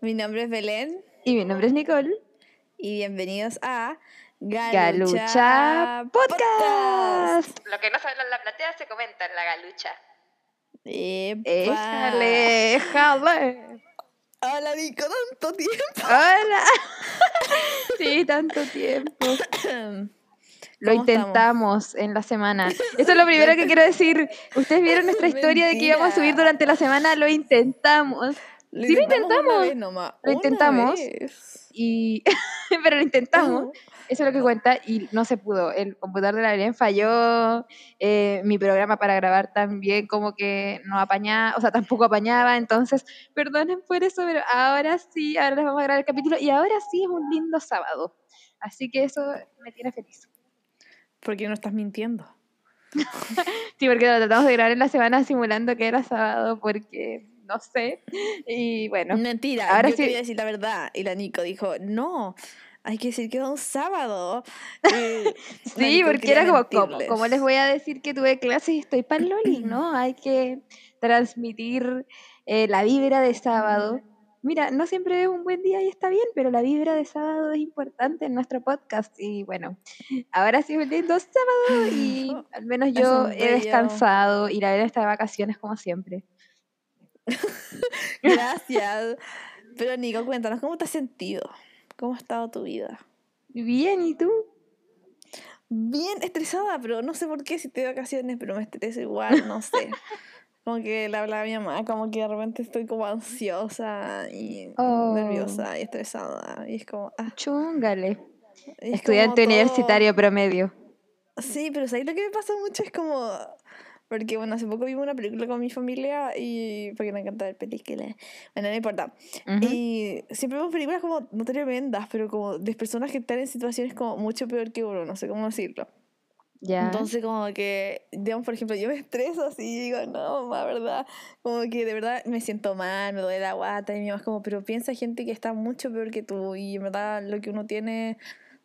Mi nombre es Belén. Y mi nombre es Nicole. Y bienvenidos a Galucha, Galucha Podcast. Lo que no se habla en la platea se comenta en la galucha. Éjale, éjale. Hola, Nico, tanto tiempo. Hola. sí, tanto tiempo. Lo intentamos en la semana. Eso es lo primero que quiero decir. Ustedes vieron nuestra historia de que íbamos a subir durante la semana. Lo intentamos. Sí, lo intentamos. Lo intentamos. Y... Pero lo intentamos. Eso es lo que cuenta y no se pudo. El computador de la Belén falló, eh, mi programa para grabar también como que no apañaba, o sea, tampoco apañaba, entonces perdonen por eso, pero ahora sí, ahora les vamos a grabar el capítulo y ahora sí es un lindo sábado. Así que eso me tiene feliz. ¿Por qué no estás mintiendo? sí, porque lo tratamos de grabar en la semana simulando que era sábado porque no sé. Y bueno. Mentira, ahora yo sí. quería decir la verdad. Y la Nico dijo, no, hay que decir que era un sábado. sí, porque era como, como, como, les voy a decir que tuve clases y estoy pan loli, ¿no? Hay que transmitir eh, la vibra de sábado Mira, no siempre es un buen día y está bien, pero la vibra de sábado es importante en nuestro podcast. Y bueno, ahora sí es un lindo sábado y al menos yo he descansado y la verdad está de vacaciones como siempre. Gracias. Pero Nico, cuéntanos, ¿cómo te has sentido? ¿Cómo ha estado tu vida? Bien, ¿y tú? Bien estresada, pero no sé por qué si estoy de vacaciones, pero me estreso igual, no sé. Como que le hablaba a mi mamá, como que de repente estoy como ansiosa y oh. nerviosa y estresada. Y es como. Ah. Chúngale. Estudiante universitario promedio. Sí, pero ¿sabes lo que me pasa mucho? Es como. Porque, bueno, hace poco vimos una película con mi familia y. Porque me encanta ver películas. Bueno, no importa. Y siempre vemos películas como, no tremendas, pero como de personas que están en situaciones como mucho peor que uno, no sé cómo decirlo. Entonces, como que, digamos, por ejemplo, yo me estreso así y digo, no, mamá, ¿verdad? Como que de verdad me siento mal, me duele la guata y mi mamá es como, pero piensa gente que está mucho peor que tú y en verdad lo que uno tiene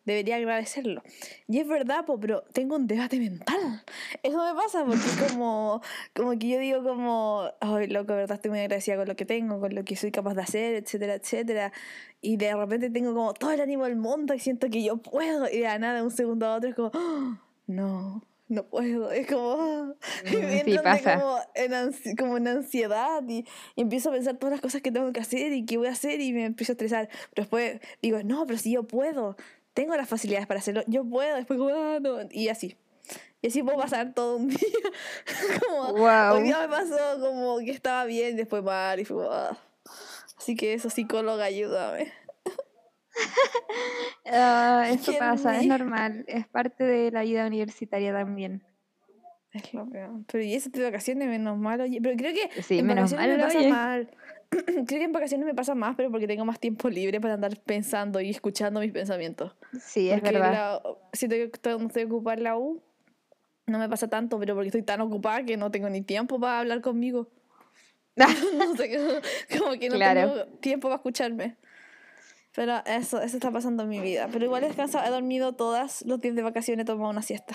debería agradecerlo. Y es verdad, pero tengo un debate mental. Eso me pasa porque es como, como que yo digo como, ay, loco, verdad estoy muy agradecida con lo que tengo, con lo que soy capaz de hacer, etcétera, etcétera. Y de repente tengo como todo el ánimo del mundo y siento que yo puedo. Y de nada, de un segundo a otro es como, no, no puedo. Es como. Mm, pasa. Como en, como en ansiedad y, empiezo a pensar todas las cosas que tengo que hacer y que voy a hacer y me empiezo a estresar. Pero después digo, no, pero si yo puedo, tengo las facilidades para hacerlo, yo puedo. Después, como, ah, no. Y así. Y así puedo pasar todo un día. como, wow. Hoy día me pasó como que estaba bien, después mal y fue, ah". Así que eso, psicóloga, ayúdame. uh, esto pasa, es normal, es parte de la vida universitaria también. Es lo peor. Pero y tipo de vacaciones, menos mal, oye. Pero creo que sí, en menos mal, me pasa mal. creo que en vacaciones me pasa más, pero porque tengo más tiempo libre para andar pensando y escuchando mis pensamientos. Sí, es verdad. siento que estoy, no estoy ocupada en la U, no me pasa tanto, pero porque estoy tan ocupada que no tengo ni tiempo para hablar conmigo. no sé, como que no tengo tiempo para escucharme. Pero eso, eso está pasando en mi vida. Pero igual he descansado, he dormido todas los días de vacaciones, he tomado una siesta.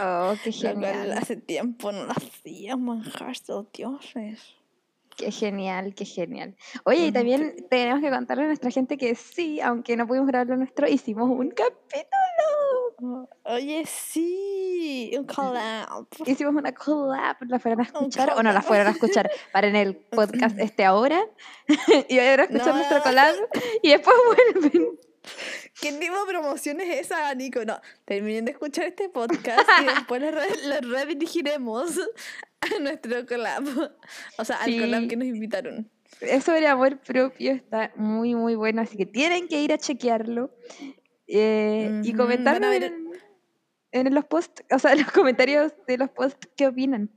Oh, qué genial. hace tiempo no lo hacía, manjarse, dioses. Qué genial, qué genial. Oye, y también tenemos que contarle a nuestra gente que sí, aunque no pudimos grabar lo nuestro, hicimos un capítulo. Oye, sí, un collab. Hicimos una collab, la fueron a escuchar, o no la fueron a escuchar, para en el podcast este ahora, y ahora escuchar nuestro collab, y después vuelven. ¿Qué tipo de promoción es esa, Nico? No, terminen de escuchar este podcast y después lo, redirigiremos a nuestro collab. O sea, al collab que nos invitaron. Eso del amor propio está muy, muy bueno, así que tienen que ir a chequearlo eh, y comentar en, en, los posts, o sea, en los comentarios de los posts qué opinan.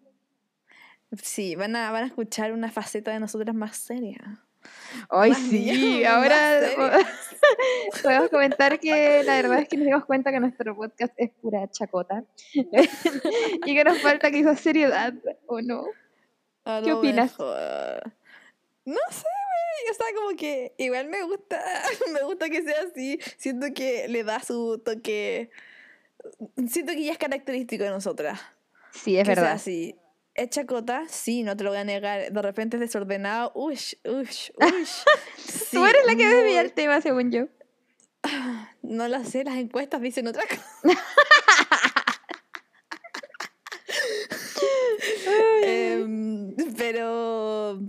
Sí, van a, van a escuchar una faceta de nosotras más seria. Ay, sí, ahora podemos comentar que la verdad es que nos dimos cuenta que nuestro podcast es pura chacota y que nos falta quizás seriedad, ¿o no? ¿Qué opinas? No sé, güey, o sea, como que igual me gusta, me gusta que sea así, siento que le da su toque, siento que ya es característico de nosotras. Sí, es verdad. así. Es chacota, sí, no te lo voy a negar. De repente es desordenado. Ush, ush, ush. Tú eres la que desvía el tema, según yo. No lo sé, las encuestas dicen otra cosa. Em, pero,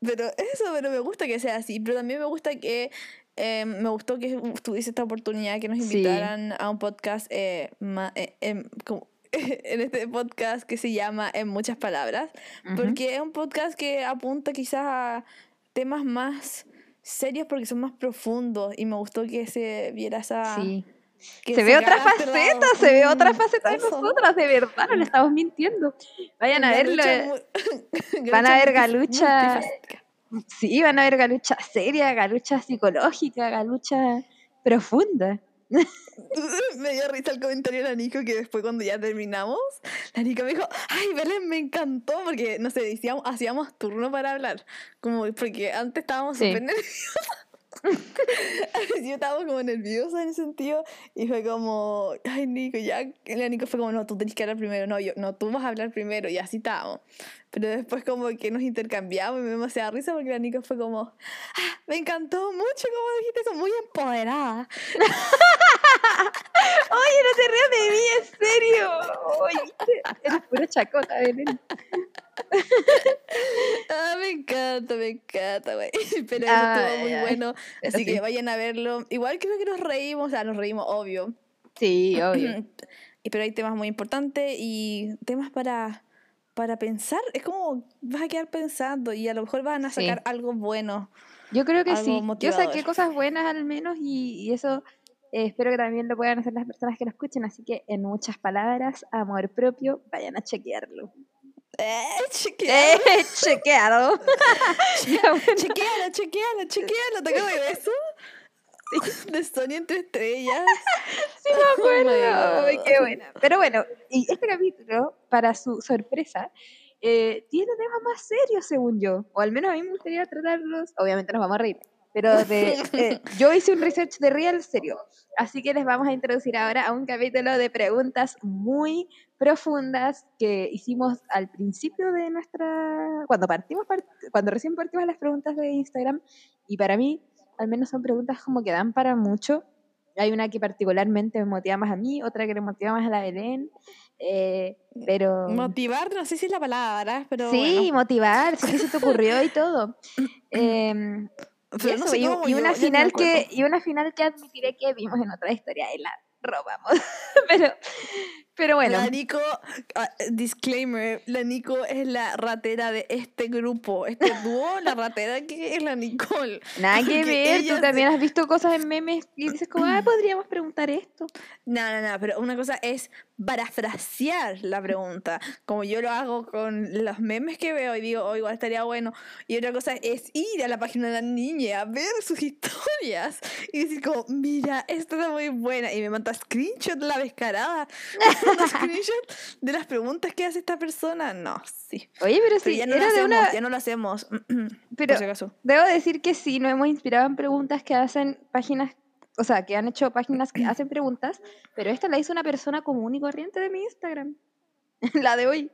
pero eso, pero me gusta que sea así. Pero también me gusta que em, me gustó que tuviese esta oportunidad que nos invitaran a un podcast eh, eh, em, en este podcast que se llama En muchas palabras, porque es un podcast que apunta quizás a temas más serios porque son más profundos y me gustó que se viera esa... Sí. se ve otra faceta, se ve otra faceta de nosotras, de verdad, no le estamos mintiendo. Vayan a verlo. van a ver Galucha. Sí, van a ver Galucha seria, Galucha psicológica, Galucha profunda. Me dio risa el comentario de la Nico que después cuando ya terminamos, la Nico me dijo, ay, Belén, me encantó porque, no sé, decíamos, hacíamos turno para hablar, como porque antes estábamos súper nerviosos. yo estaba como nerviosa en ese sentido y fue como, ay Nico, ya, la Nico fue como, no, tú tenés que hablar primero, no, yo, no, tú vas a hablar primero y así estábamos. Pero después como que nos intercambiamos y me demasiada risa porque la Nico fue como, ah, me encantó mucho como dijiste eso, muy empoderada. Oye, no te rías de mí, en serio. Oye, eres pura chacota, Belén. ah, me encanta, me encanta, güey. Pero estuvo muy bueno. Así que vayan a verlo. Igual creo que nos reímos, o sea, nos reímos, obvio. Sí, obvio. Pero hay temas muy importantes y temas para, para pensar. Es como vas a quedar pensando y a lo mejor van a sacar algo bueno. Yo creo que sí. Yo saqué cosas buenas al menos y, eso eh, espero que también lo puedan hacer las personas que lo escuchen. Así que en muchas palabras, amor propio, vayan a chequearlo. Eh, chequeado. Eh, chequeado. chequealo, chequealo, chequealo. ¿Te acabo de eso? De Sony entre estrellas. Sí, me acuerdo. Oh qué buena. Pero bueno, y este capítulo, para su sorpresa, eh, tiene temas más serios, según yo. O al menos a mí me gustaría tratarlos. Obviamente nos vamos a reír. Pero de, eh, yo hice un research de real serio. Así que les vamos a introducir ahora a un capítulo de preguntas muy profundas que hicimos al principio de nuestra. Cuando partimos, cuando recién partimos las preguntas de Instagram. Y para mí, al menos son preguntas como que dan para mucho. Hay una que particularmente me motiva más a mí, otra que le motiva más a la Belén. Eh, pero... Motivar, no sé si es la palabra, pero... Sí, motivar, sí que se te ocurrió y todo. Eh, y, una final que, y una final que admitiré que vimos en otra historia y la robamos. pero, pero bueno. La Nico, ah, disclaimer, la Nico es la ratera de este grupo. Este dúo, la ratera que es la Nicole. Nada que ver, tú también has visto cosas en memes y dices como, ah, podríamos preguntar esto. No, no, no, pero una cosa es parafrasear la pregunta, como yo lo hago con los memes que veo y digo, oh, igual estaría bueno. Y otra cosa es ir a la página de la niña, a ver sus historias y decir como, mira, esta está muy buena. Y me manda screenshot la descarada. screenshot de las preguntas que hace esta persona. No, sí. Oye, pero, sí, ya no, lo hacemos, ya no lo hacemos. pero debo decir que sí, nos hemos inspirado en preguntas que hacen páginas o sea, que han hecho páginas que hacen preguntas, pero esta la hizo una persona común y corriente de mi Instagram. la de hoy.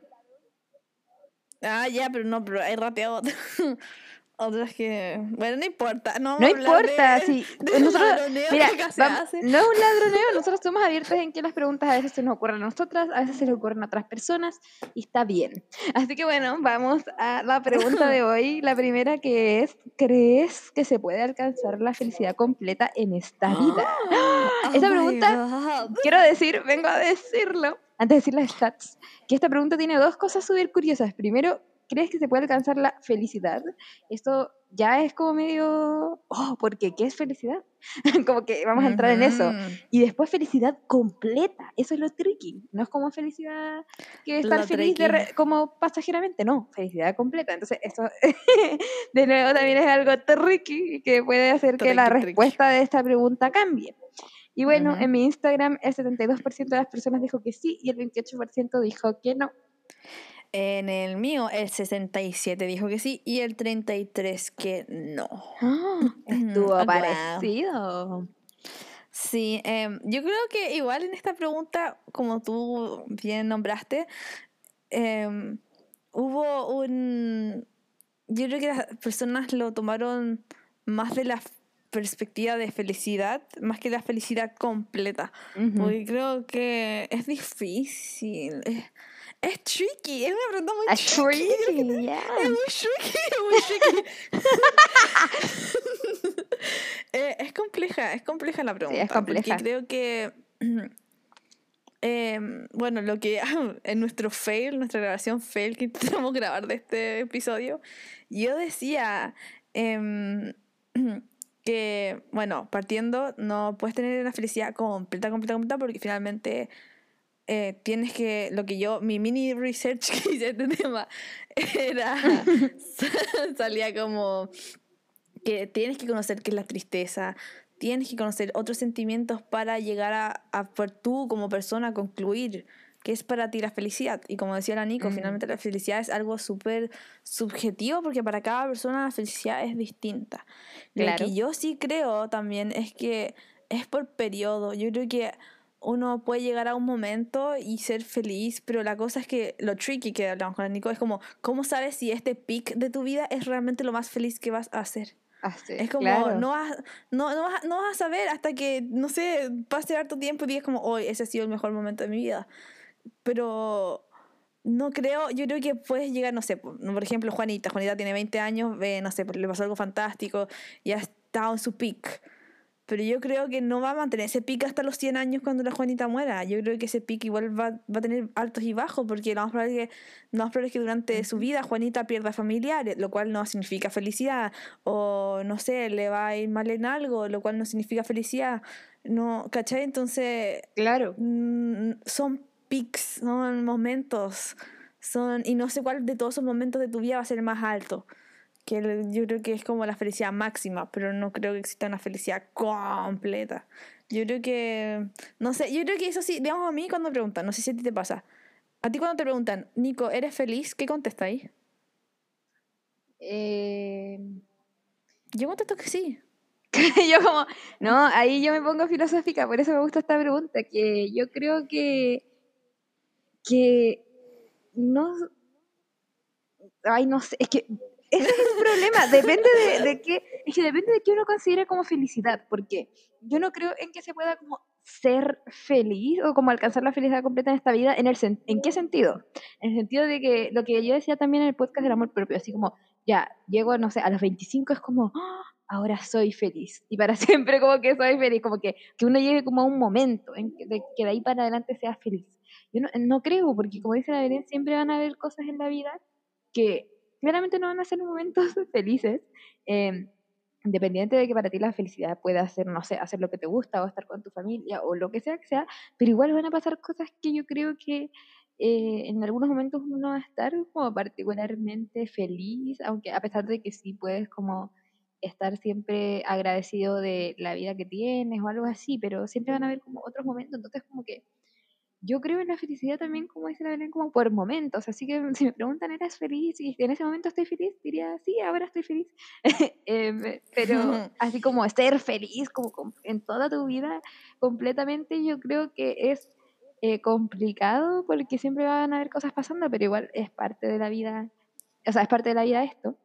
Ah, ya, pero no, pero hay rapeado. Otras que. Bueno, no importa. No, no importa. sí. nosotros, mira, no es un ladroneo. Nosotros estamos abiertos en que las preguntas a veces se nos ocurren a nosotras, a veces se les ocurren a otras personas y está bien. Así que bueno, vamos a la pregunta de hoy. La primera que es: ¿Crees que se puede alcanzar la felicidad completa en esta vida? ¡Ah! esta oh pregunta, quiero decir, vengo a decirlo, antes de decir las stats, que esta pregunta tiene dos cosas súper curiosas. Primero, ¿crees que se puede alcanzar la felicidad? Esto ya es como medio, oh, porque ¿qué es felicidad? como que vamos a entrar en eso. Y después felicidad completa, eso es lo tricky. No es como felicidad que estar feliz como pasajeramente, no, felicidad completa. Entonces, eso de nuevo también es algo tricky que puede hacer que la respuesta de esta pregunta cambie. Y bueno, en mi Instagram el 72% de las personas dijo que sí y el 28% dijo que no. En el mío, el 67 dijo que sí y el 33 que no. Ah, estuvo parecido. Sí, em, yo creo que igual en esta pregunta, como tú bien nombraste, em, hubo un... Yo creo que las personas lo tomaron más de la perspectiva de felicidad, más que la felicidad completa. Porque creo que es difícil. Es, es tricky, es una pregunta muy es tricky. tricky Es muy tricky, es muy tricky. eh, es compleja, es compleja la pregunta. Sí, es compleja. Porque creo que eh, bueno, lo que en nuestro fail, nuestra grabación fail que intentamos grabar de este episodio, yo decía eh, que, bueno, partiendo, no puedes tener una felicidad completa, completa, completa, porque finalmente eh, tienes que, lo que yo, mi mini research que hice este tema, era, salía como que tienes que conocer qué es la tristeza, tienes que conocer otros sentimientos para llegar a, a tú como persona concluir qué es para ti la felicidad. Y como decía la Nico, finalmente la felicidad es algo súper subjetivo porque para cada persona la felicidad es distinta. Lo que yo sí creo también es que es por periodo. Yo creo que uno puede llegar a un momento y ser feliz, pero la cosa es que lo tricky que hablamos con la Nico es como, ¿cómo sabes si este peak de tu vida es realmente lo más feliz que vas a hacer? es como, no, vas, no, no, vas, no vas a saber hasta que, no sé, pase harto tiempo y digas como, hoy ese ha sido el mejor momento de mi vida. Pero no creo, yo creo que puedes llegar, no sé, por, ejemplo, Juanita, Juanita tiene 20 años, ve, no sé, le pasó algo fantástico y ha estado en su peak pero yo creo que no va a mantener ese pico hasta los 100 años cuando la Juanita muera. Yo creo que ese pico igual va, va, a tener altos y bajos, porque lo más probable es que, lo más probable es que durante su vida Juanita pierda familiares, lo cual no significa felicidad. O no sé, le va a ir mal en algo, lo cual no significa felicidad. No, ¿cachai? Entonces. Claro. Mm, son pics, son momentos. Son, y no sé cuál de todos esos momentos de tu vida va a ser más alto que yo creo que es como la felicidad máxima, pero no creo que exista una felicidad completa. Yo creo que, no sé, yo creo que eso sí, digamos a mí cuando me preguntan, no sé si a ti te pasa. A ti cuando te preguntan, Nico, ¿eres feliz? ¿Qué contestáis? Eh... Yo contesto que sí. yo como, no, ahí yo me pongo filosófica, por eso me gusta esta pregunta, que yo creo que, que no, ay, no sé, es que ese es el problema, depende de, de qué, es que depende de qué uno considere como felicidad, porque yo no creo en que se pueda como ser feliz o como alcanzar la felicidad completa en esta vida, ¿en, el ¿en qué sentido? En el sentido de que lo que yo decía también en el podcast del amor propio, así como, ya, llego, no sé, a los 25 es como, ¡Ah! ahora soy feliz, y para siempre como que soy feliz, como que, que uno llegue como a un momento en que de, que de ahí para adelante sea feliz. Yo no, no creo, porque como dice la Belén, siempre van a haber cosas en la vida que claramente no van a ser momentos felices, eh, independiente de que para ti la felicidad pueda ser, no sé, hacer lo que te gusta o estar con tu familia o lo que sea que sea, pero igual van a pasar cosas que yo creo que eh, en algunos momentos uno va a estar como particularmente feliz, aunque a pesar de que sí puedes como estar siempre agradecido de la vida que tienes o algo así, pero siempre van a haber como otros momentos, entonces como que yo creo en la felicidad también, como dice la Belén, como por momentos. Así que si me preguntan, ¿eres feliz? Y en ese momento estoy feliz, diría, sí, ahora estoy feliz. Em, pero así como ser feliz, como en toda tu vida, completamente, yo creo que es eh, complicado porque siempre van a haber cosas pasando, pero igual es parte de la vida, o sea, es parte de la vida esto.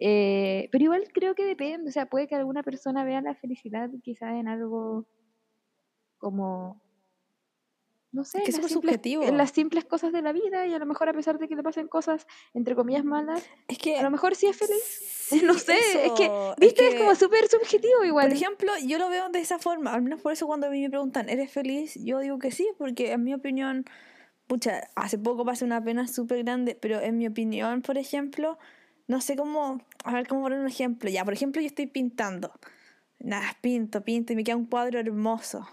Eh, pero igual creo que depende, o sea, puede que alguna persona vea la felicidad quizás en algo como no sé, es subjetivo. en las simples cosas de la vida y a lo mejor a pesar de que le pasen cosas entre comillas malas, es que a lo mejor sí es feliz. no sé, es que, viste, es, como súper subjetivo igual. Por ejemplo, yo lo veo de esa forma, al menos por eso cuando a mí me preguntan, ¿eres feliz? Yo digo que sí, porque en mi opinión, pucha, hace poco pasé una pena súper grande, pero en mi opinión, por ejemplo, no sé cómo, a ver cómo poner un ejemplo. Ya, por ejemplo, yo estoy pintando. Nada, pinto, pinto y me queda un cuadro hermoso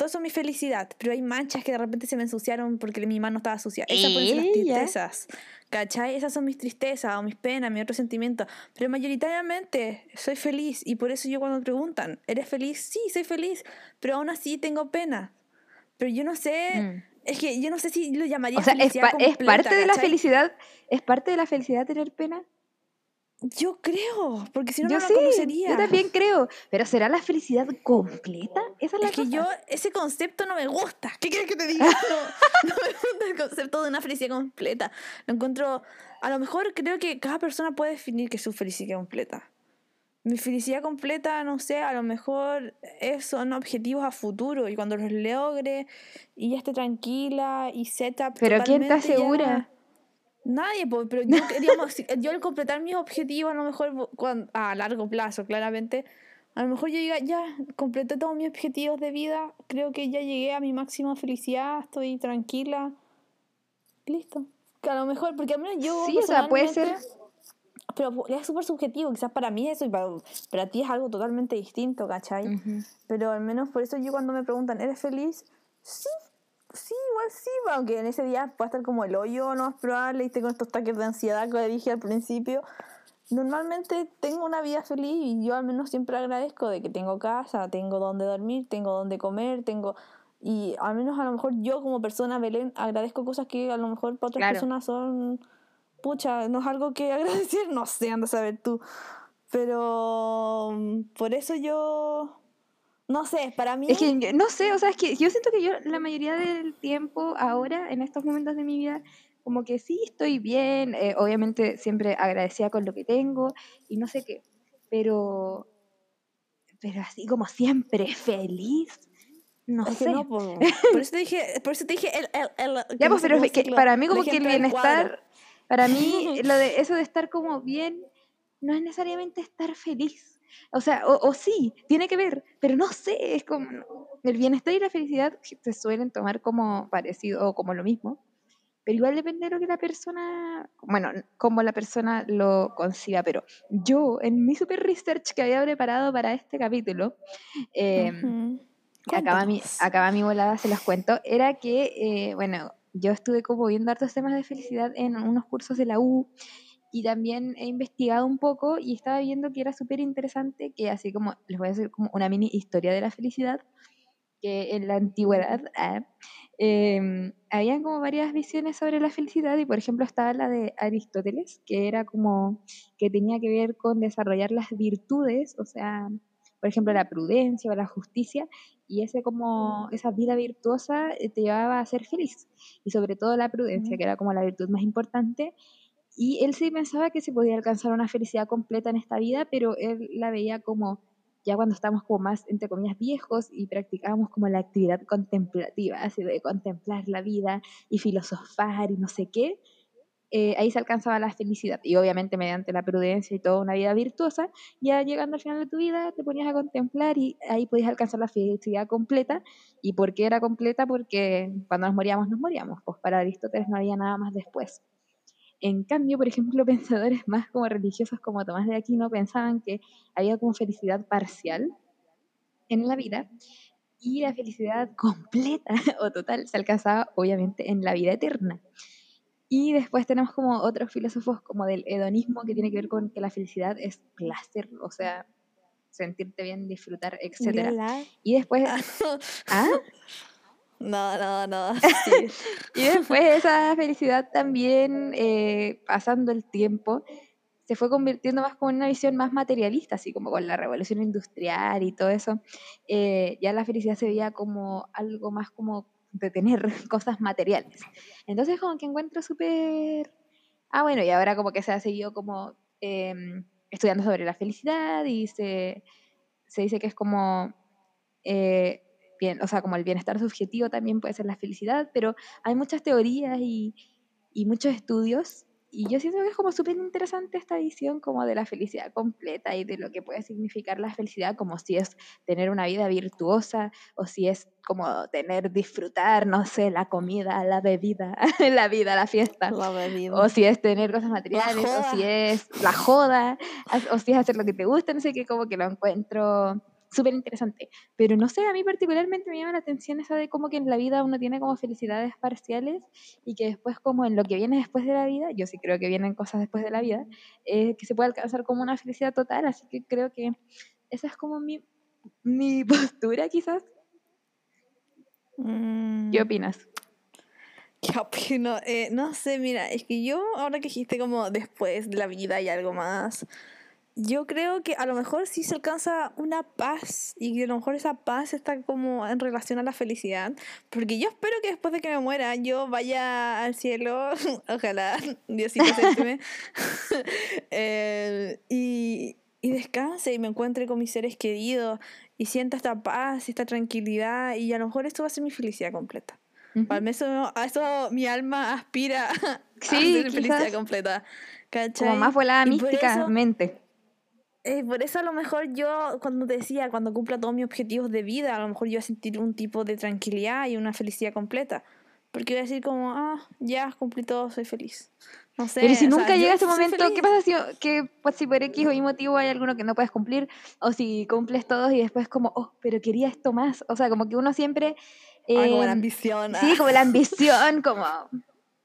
todo eso es mi felicidad, pero hay manchas que de repente se me ensuciaron porque mi mano estaba sucia. Esas son las tristezas, ¿cachai? Esas son mis tristezas o mis penas, mis otros sentimientos. Pero mayoritariamente soy feliz y por eso yo cuando me preguntan, ¿eres feliz? Sí, soy feliz, pero aún así tengo pena. Pero yo no sé... Mm. Es que yo no sé si lo llamaría o sea, es, es, parte de la felicidad, es parte de la felicidad tener pena. Yo creo, porque si no, no lo conocería. Yo también creo, pero ¿será la felicidad completa? Esa es la que yo, ese concepto no me gusta. ¿Qué quieres que te diga? No, no me gusta el concepto de una felicidad completa. Lo encuentro, a lo mejor creo que cada persona puede definir que es su felicidad completa. Mi felicidad completa, no sé, a lo mejor es, son objetivos a futuro y cuando los logre y ya esté tranquila y setup. Pero ¿quién te asegura? Nadie, pero yo, digamos, yo al completar mis objetivos, a lo mejor a largo plazo, claramente, a lo mejor yo diga, ya, completé todos mis objetivos de vida, creo que ya llegué a mi máxima felicidad, estoy tranquila, listo. Que a lo mejor, porque al menos yo... Sí, o sea, puede ser... Pero es súper subjetivo, quizás para mí eso y para, para, ti es algo totalmente distinto, ¿cachai? Pero al menos por eso yo cuando me preguntan, ¿eres feliz? Sí, Sí, igual sí, aunque en ese día puede estar como el hoyo, no más probable, y con estos ataques de ansiedad que dije al principio. Normalmente tengo una vida feliz y yo al menos siempre agradezco de que tengo casa, tengo donde dormir, tengo donde comer, tengo... Y al menos a lo mejor yo como persona, Belén, agradezco cosas que a lo mejor para otras personas son... Pucha, no es algo que agradecer, no sé, anda a saber tú. Pero mm, por eso yo no sé, para mí... Es que no sé, o sea, es que yo siento que yo la mayoría del tiempo ahora, en estos momentos de mi vida, como que sí estoy bien, eh, obviamente siempre agradecida con lo que tengo y no sé qué, pero, pero así como siempre feliz. No sé. No, por, eso te dije, por eso te dije el, el, Ya, pues, pero es que para mí como que el bienestar, para mí lo de eso de estar como bien, no es necesariamente estar feliz. O sea, o, sí, tiene que ver, pero no sé, es como el bienestar y la felicidad se suelen tomar como parecido o como lo mismo, pero igual depende de lo que la persona, bueno, como la persona lo conciba, pero yo en mi super research que había preparado para este capítulo, eh, acaba, mi, acaba mi volada, se los cuento, era que, eh, bueno, yo estuve como viendo hartos temas de felicidad en unos cursos de la U y también he investigado un poco y estaba viendo que era súper interesante que así como les voy a hacer como una mini historia de la felicidad, que en la antigüedad eh, em, habían como varias visiones sobre la felicidad y por ejemplo estaba la de Aristóteles, que era como que tenía que ver con desarrollar las virtudes, o sea, por ejemplo la prudencia o la justicia, y ese como esa vida virtuosa eh, te llevaba a ser feliz, y sobre todo la prudencia, que era como la virtud más importante, y él sí pensaba que se podía alcanzar una felicidad completa en esta vida, pero él la veía como ya cuando estamos como más, entre comillas, viejos y practicábamos como la actividad contemplativa, así de contemplar la vida y filosofar y no sé qué, eh, ahí se alcanzaba la felicidad. Y obviamente mediante la prudencia y toda una vida virtuosa, ya llegando al final de tu vida te ponías a contemplar y ahí podías alcanzar la felicidad completa. ¿Y por qué era completa? Porque cuando nos moríamos, nos moríamos. Pues para Aristóteles no había nada más después. En cambio, por ejemplo, pensadores más como religiosos como Tomás de Aquino pensaban que había como felicidad parcial en la vida y la felicidad completa o total se alcanzaba obviamente en la vida eterna. Y después tenemos como otros filósofos como del hedonismo que tiene que ver con que la felicidad es placer, o sea, sentirte bien, disfrutar, etc. Y después... ¿Ah? No, no, no. y después esa felicidad también, eh, pasando el tiempo, se fue convirtiendo más como en una visión más materialista, así como con la revolución industrial y todo eso. Eh, ya la felicidad se veía como algo más como de tener cosas materiales. Entonces como que encuentro súper... Ah, bueno, y ahora como que se ha seguido como em, estudiando sobre la felicidad y se, se dice que es como... Eh, bien, o sea, como el bienestar subjetivo también puede ser la felicidad, pero hay muchas teorías y, y muchos estudios y yo siento que es como súper interesante esta visión como de la felicidad completa y de lo que puede significar la felicidad, como si es tener una vida virtuosa o si es como tener, disfrutar, no sé, la comida, la bebida, la vida, la fiesta. La bebida. O si es tener cosas materiales, o si es la joda, o si es hacer lo que te gusta, no sé qué, como que lo encuentro súper interesante. Pero no sé, a mí particularmente me llama la atención esa de cómo que en la vida uno tiene como felicidades parciales y que después como en lo que viene después de la vida, yo sí creo que vienen cosas después de la vida, eh, que se puede alcanzar como una felicidad total, así que creo que esa es como mi, mi postura quizás. ¿Qué mm. opinas? Qué opino. Eh, no sé, mira, es que yo, ahora que dijiste como después de la vida y algo más, yo creo que a lo mejor sí se alcanza una paz y que a lo mejor esa paz está como en relación a la felicidad. Porque yo espero que después de que me muera yo vaya al cielo, ojalá, Diosito se eh, y, y descanse y me encuentre con mis seres queridos y sienta esta paz, esta tranquilidad y a lo mejor esto va a ser mi felicidad completa. Para mí eso, a eso mi alma aspira sí, a ser felicidad completa. ¿cachai? Como más volada místicamente. Eh, por eso a lo mejor yo, cuando decía, cuando cumpla todos mis objetivos de vida, a lo mejor yo voy a sentir un tipo de tranquilidad y una felicidad completa. Porque voy a decir como, ah, ya cumplí todo, soy feliz. No sé. Pero si nunca llega ese momento, ¿qué pasa si, que, pues, si por X o Y motivo hay alguno que no puedes cumplir? O si cumples todos y después como, oh, pero quería esto más. O sea, como que uno siempre... ah, como la em, ambición. Sí, como la ambición, como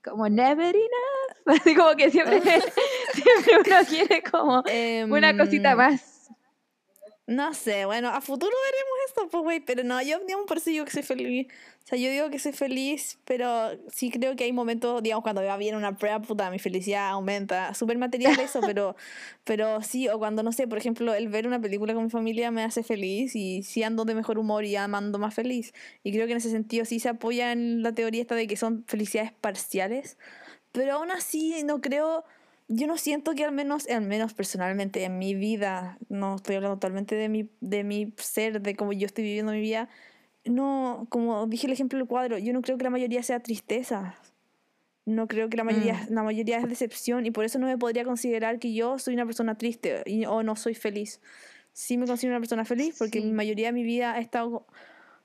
como never enough. Así como que siempre, siempre uno quiere como una cosita em, más. No sé, bueno, a futuro veremos esto, pues, güey, pero no, yo, digamos, por eso digo que soy feliz. O sea, yo digo que soy feliz, pero sí creo que hay momentos, digamos, cuando va bien una prueba, puta, mi felicidad aumenta. Súper material eso, pero, pero sí, o cuando, no sé, por ejemplo, el ver una película con mi familia me hace feliz y sí ando de mejor humor y ando más feliz. Y creo que en ese sentido sí se apoya en la teoría esta de que son felicidades parciales, pero aún así no creo yo no siento que al menos, al menos personalmente en mi vida, no estoy hablando totalmente de mi, de mi ser, de cómo yo estoy viviendo mi vida, no, como dije el ejemplo del cuadro, yo no creo que la mayoría sea tristeza. No creo que la mayoría, mm. la mayoría es decepción y por eso no me podría considerar que yo soy una persona triste y, o no soy feliz. Sí me considero una persona feliz porque la mayoría de mi vida ha estado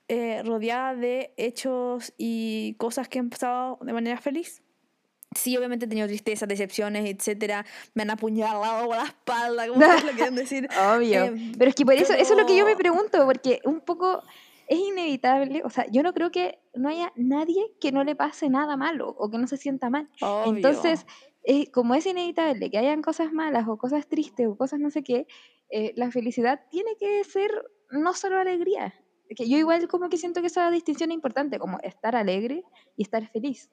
eh, rodeada de hechos y cosas que han pasado de manera feliz. Sí, obviamente he tenido tristezas, decepciones, etcétera. Me han apuñalado por la espalda, como ustedes lo quieren decir. Obvio. Eh, pero es que por eso, eso es lo que yo me pregunto, porque un poco es inevitable, o sea, yo no creo que no haya nadie que no le pase nada malo o que no se sienta mal. Entonces, eh, como es inevitable que hayan cosas malas o cosas tristes o cosas no sé qué, eh, la felicidad tiene que ser no solo alegría. Que yo igual como que siento que esa distinción es importante, como estar alegre y estar feliz.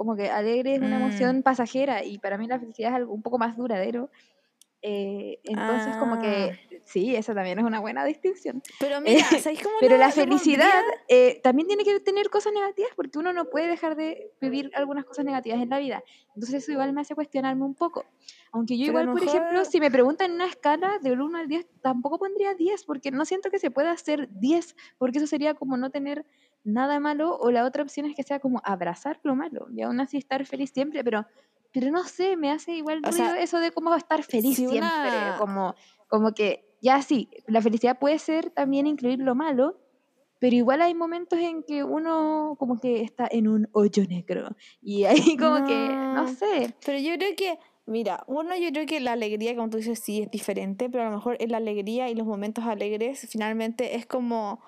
Como que alegre es una mm. emoción pasajera y para mí la felicidad es algo un poco más duradero. Eh, entonces, como que ah. sí, esa también es una buena distinción. Pero mira, cómo Pero la, felicidad eh, también tiene que tener cosas negativas porque uno no puede dejar de vivir algunas cosas negativas en la vida. Entonces, eso igual me hace cuestionarme un poco. Aunque yo, igual, por ejemplo, si me preguntan en una escala de 1 al 10, tampoco pondría 10 porque no siento que se pueda hacer 10, porque eso sería como no tener nada malo, o la otra opción es que sea como abrazar lo malo y aún así estar feliz siempre, pero, pero no sé, me hace igual ruido eso de cómo estar feliz siempre, como, como que ya sí, la felicidad puede ser también incluir lo malo, pero igual hay momentos en que uno como que está en un hoyo negro y ahí como que, no sé. Pero yo creo que, mira, uno yo creo que la alegría, como tú dices, sí es diferente, pero a lo mejor en la alegría y los momentos alegres finalmente es como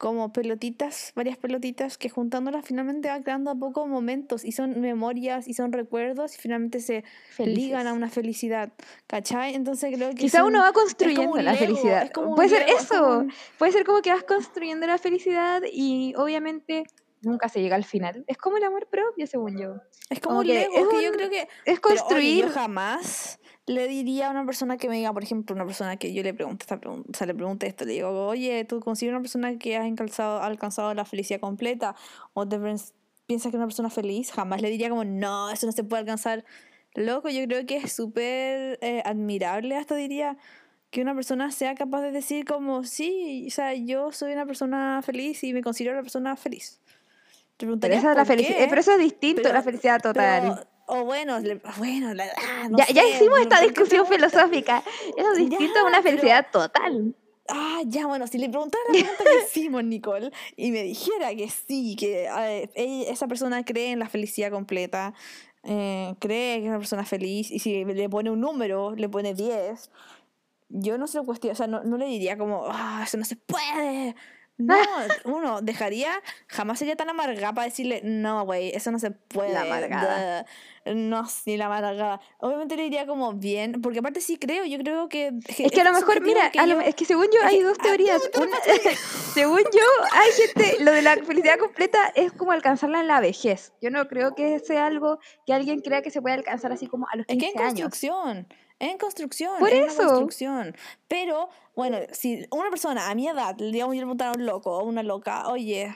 como pelotitas, varias pelotitas que juntándolas finalmente van creando a poco momentos y son memorias y son recuerdos y finalmente se ligan a una felicidad, ¿cachai? Entonces creo que... Quizá uno va construyendo la felicidad. Puede ser eso, puede ser como que vas construyendo la felicidad y obviamente nunca se llega al final. Es como el amor propio, según yo. Es como, un Lego, es, que yo creo que... Es construir... jamás le diría a una persona que me diga, por ejemplo, una persona que yo le pregunte esta pregunta, o sea, le pregunte esto, le digo, oye, ¿tú consideras una persona que has alcanzado, alcanzado la felicidad completa? ¿O te piensas que es una persona feliz? Jamás le diría como, no, eso no se puede alcanzar. Loco, yo creo que es súper eh, admirable, hasta diría, que una persona sea capaz de decir como, sí, o sea, yo soy una persona feliz y me considero una persona feliz. pero, esa la felicidad, pero eso es distinto a la felicidad total o bueno, bueno, ah, ya, ya hicimos esta discusión filosófica. Eso es distinto a una felicidad total. Ah, ya, bueno, si le preguntara la pregunta que hicimos, Nicole, y me dijera que sí, que esa persona cree en la felicidad completa, eh, cree que es una persona feliz, y si le pone un número, le pone 10, yo no se lo cuestiono, o sea, no, no, le diría como, ah, eso no se puede, No, uno dejaría, jamás sería tan amargada para decirle, no, güey, eso no se puede. La amargada. No, sí, la amargada. Obviamente le diría como bien, porque aparte sí creo, yo creo que... Es que a lo mejor, mira, es que según yo hay dos teorías. según yo, hay gente, lo de la felicidad completa es como alcanzarla en la vejez. Yo no creo que sea algo que alguien crea que se puede alcanzar así como a los 15 es que en años. construcción. En construcción. Por en eso. construcción. Pero, bueno, si una persona a mi edad, digamos, yo le preguntara a un loco o una loca, oye,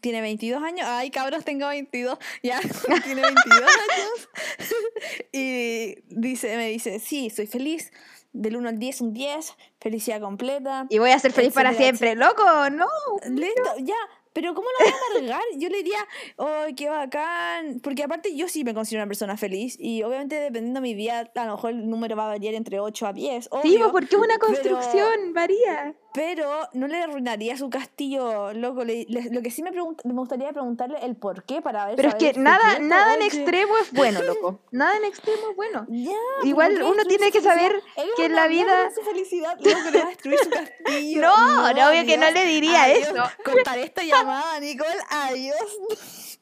tiene 22 años, ay, cabros, tengo 22, ya, tiene 22 años. y dice, me dice, sí, soy feliz. Del 1 al 10, un 10, felicidad completa. Y voy a ser feliz para etcétera, siempre, loco, no. Listo, ya. Pero ¿cómo lo voy a amargar? Yo le diría, ¡ay, qué bacán! Porque aparte yo sí me considero una persona feliz y obviamente dependiendo de mi vida, a lo mejor el número va a variar entre 8 a 10. Sí, obvio, pues, porque es una pero- construcción, varía. Pero no le arruinaría su castillo, loco. Le- le- lo que sí me, me gustaría preguntarle el por qué para ver. Pero es que nada, nada en extremo es bueno, loco. Nada en extremo es bueno. Ya, Igual pero ¿por qué uno tiene que saber que en la vida- arruinar su felicidad, loco, le va a destruir su castillo. No, no, obvio que no le diría Adiós. eso. Cortaré esta llamada, Nicole. Adiós.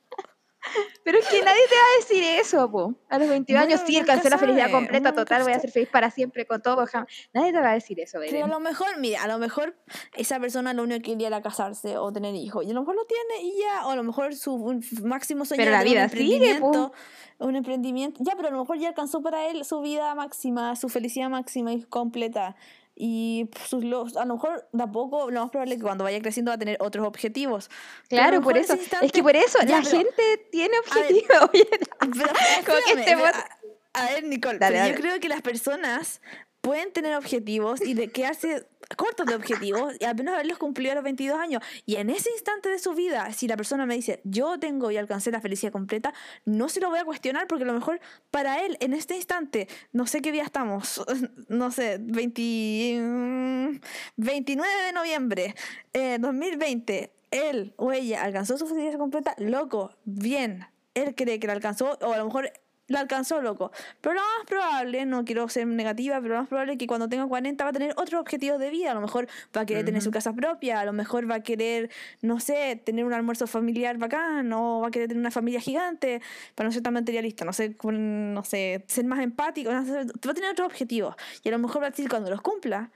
Pero es que nadie te va a decir eso, po. A los 22 Bueno, años sí, alcancé la felicidad completa, nunca total, voy a ser feliz para siempre con todo. jamás. Nadie te va a decir eso, Pero a lo mejor, mira, a lo mejor esa persona lo único que quería era casarse o tener hijos. Y a lo mejor lo tiene y ya, o a lo mejor su un máximo sueño Pero era la vida un sigue, emprendimiento. Un emprendimiento. Ya, pero a lo mejor ya alcanzó para él su vida máxima, su felicidad máxima y completa. Y pues, a lo mejor de a poco, lo más probable es que cuando vaya creciendo va a tener otros objetivos. Claro, por eso. Es que por eso Ya, la pero- gente tiene objetivos. Oye, Pero, Como que espérame, este pero, bot- a, a ver, Nicole, Dale, pero dale. yo creo que las personas pueden tener objetivos y de quedarse cortos de objetivos y apenas haberlos cumplido a los 22 años. Y en ese instante de su vida, si la persona me dice, yo tengo y alcancé la felicidad completa, no se lo voy a cuestionar porque a lo mejor para él, en este instante, no sé qué día estamos, no sé, 20, mm, 29 de noviembre, eh, 2020, él o ella alcanzó su felicidad completa, loco, bien, él cree que la alcanzó, o a lo mejor la alcanzó, loco. Pero lo más probable, no quiero ser negativa, pero lo más probable es que cuando tenga 40 va a tener otros objetivos de vida. A lo mejor va a querer tener su casa propia, a lo mejor va a querer, no sé, tener un almuerzo familiar bacán, o va a querer tener una familia gigante, para no ser tan materialista, no sé, no sé, ser más empático, no sé, va a tener otros objetivos. Y a lo mejor va a decir cuando los cumpla,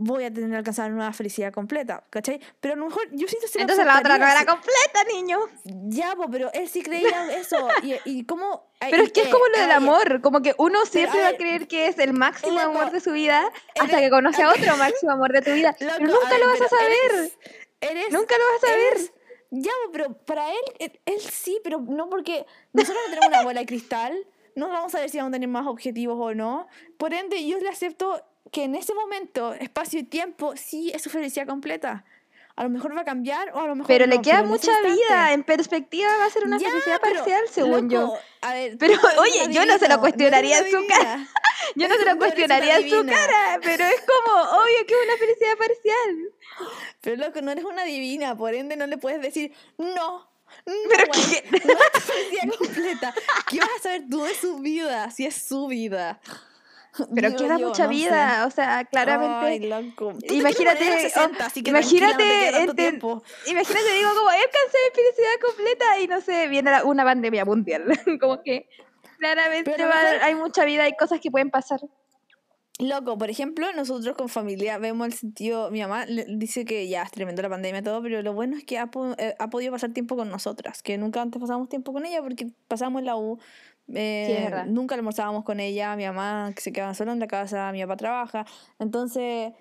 voy a tener que alcanzar una felicidad completa, ¿cachai? Pero a lo mejor yo siento que Entonces la otra no era completa, niño. ya, po, pero él sí creía eso. Y, y cómo. Pero es que es eh, como lo del amor, como que uno siempre va a ver, creer que es el máximo loco, amor de su vida hasta que conoce a otro máximo amor de tu vida. loco, Pero nunca a lo ver, vas a saber. Eres, eres- Nunca lo vas a saber. eres- ya, pero para él, él, él sí, pero no porque nosotros no tenemos una bola de cristal. No vamos a ver si vamos a tener más objetivos o no. Por ende, yo le acepto que en ese momento, espacio y tiempo, sí es su felicidad completa. A lo mejor va a cambiar o a lo mejor Pero no, le queda en ese mucha instante- vida. En perspectiva va a ser una Ya, felicidad pero, parcial, según yo. loco, a ver, Pero, oye, yo no se lo cuestionaría en su cara. Yo no se lo cuestionaría en su cara, pero es como obvio que es una felicidad parcial. Pero loco, no eres una divina, por ende no le puedes decir no. no, Pero que- no es completa. ¿Qué vas a saber tú de su vida si es su vida? Pero Digo queda yo, mucha no sé. vida, o sea, claramente. Ay, loco. Imagínate, quieres morir a los 60, oh, así que imagínate, tiempo. imagínate, digo, como alcancé mi felicidad completa y no sé, viene la- una pandemia mundial. como que claramente Pero va- hay mucha vida, hay cosas que pueden pasar. Loco, por ejemplo, nosotros con familia vemos el sentido. Mi mamá dice que ya es tremendo la pandemia y todo, pero lo bueno es que ha, po- eh, ha podido pasar tiempo con nosotras, que nunca antes pasábamos tiempo con ella porque pasábamos la U. eh, Sí, nunca almorzábamos con ella, mi mamá que se quedaba sola en la casa, mi papá trabaja. Entonces,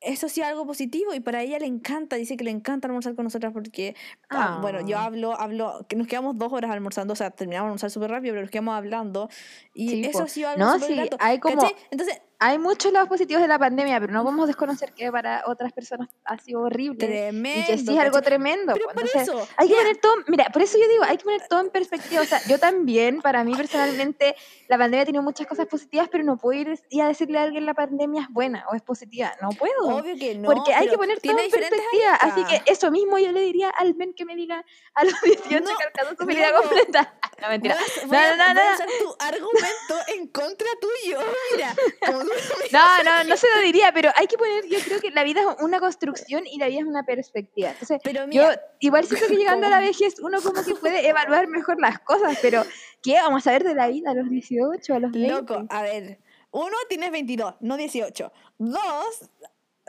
eso sí algo positivo y para ella le encanta, dice que le encanta almorzar con nosotras porque, ah, bueno, yo Ah. hablo, hablo, que nos quedamos dos horas almorzando, o sea, terminamos de almorzar súper rápido, pero nos quedamos hablando y Sí, eso po. sido algo No, súper sí, hay como-. Entonces, Hay muchos lados positivos de la pandemia, pero no podemos desconocer que para otras personas ha sido horrible. tremendo. Y que sí es algo tremendo. Pero pues, por entonces, eso, hay que poner todo, mira, por eso yo digo, hay que poner todo en perspectiva. O sea, yo también, para mí personalmente, la pandemia ha tenido muchas cosas positivas, pero no puedo ir a decirle a alguien la pandemia es buena o es positiva. No puedo. Obvio que no. porque hay que poner todo en perspectiva. Así que eso mismo yo le diría al men que me diga a los 18 No, alcanzó su no, felicidad no. completa. No, mentira. A, No, voy a- no, no, voy a no. usar tu argumento en contra tuyo. Mira, como No, no, no se lo diría, pero hay que poner, yo creo que la vida es una construcción y la vida es una perspectiva. Entonces, Pero yo igual siento que llegando a la vejez uno como que puede evaluar mejor las cosas, pero ¿qué vamos a ver de la vida a los 18, a los 20? Loco, a ver. Uno, tienes 22, no 18. Dos,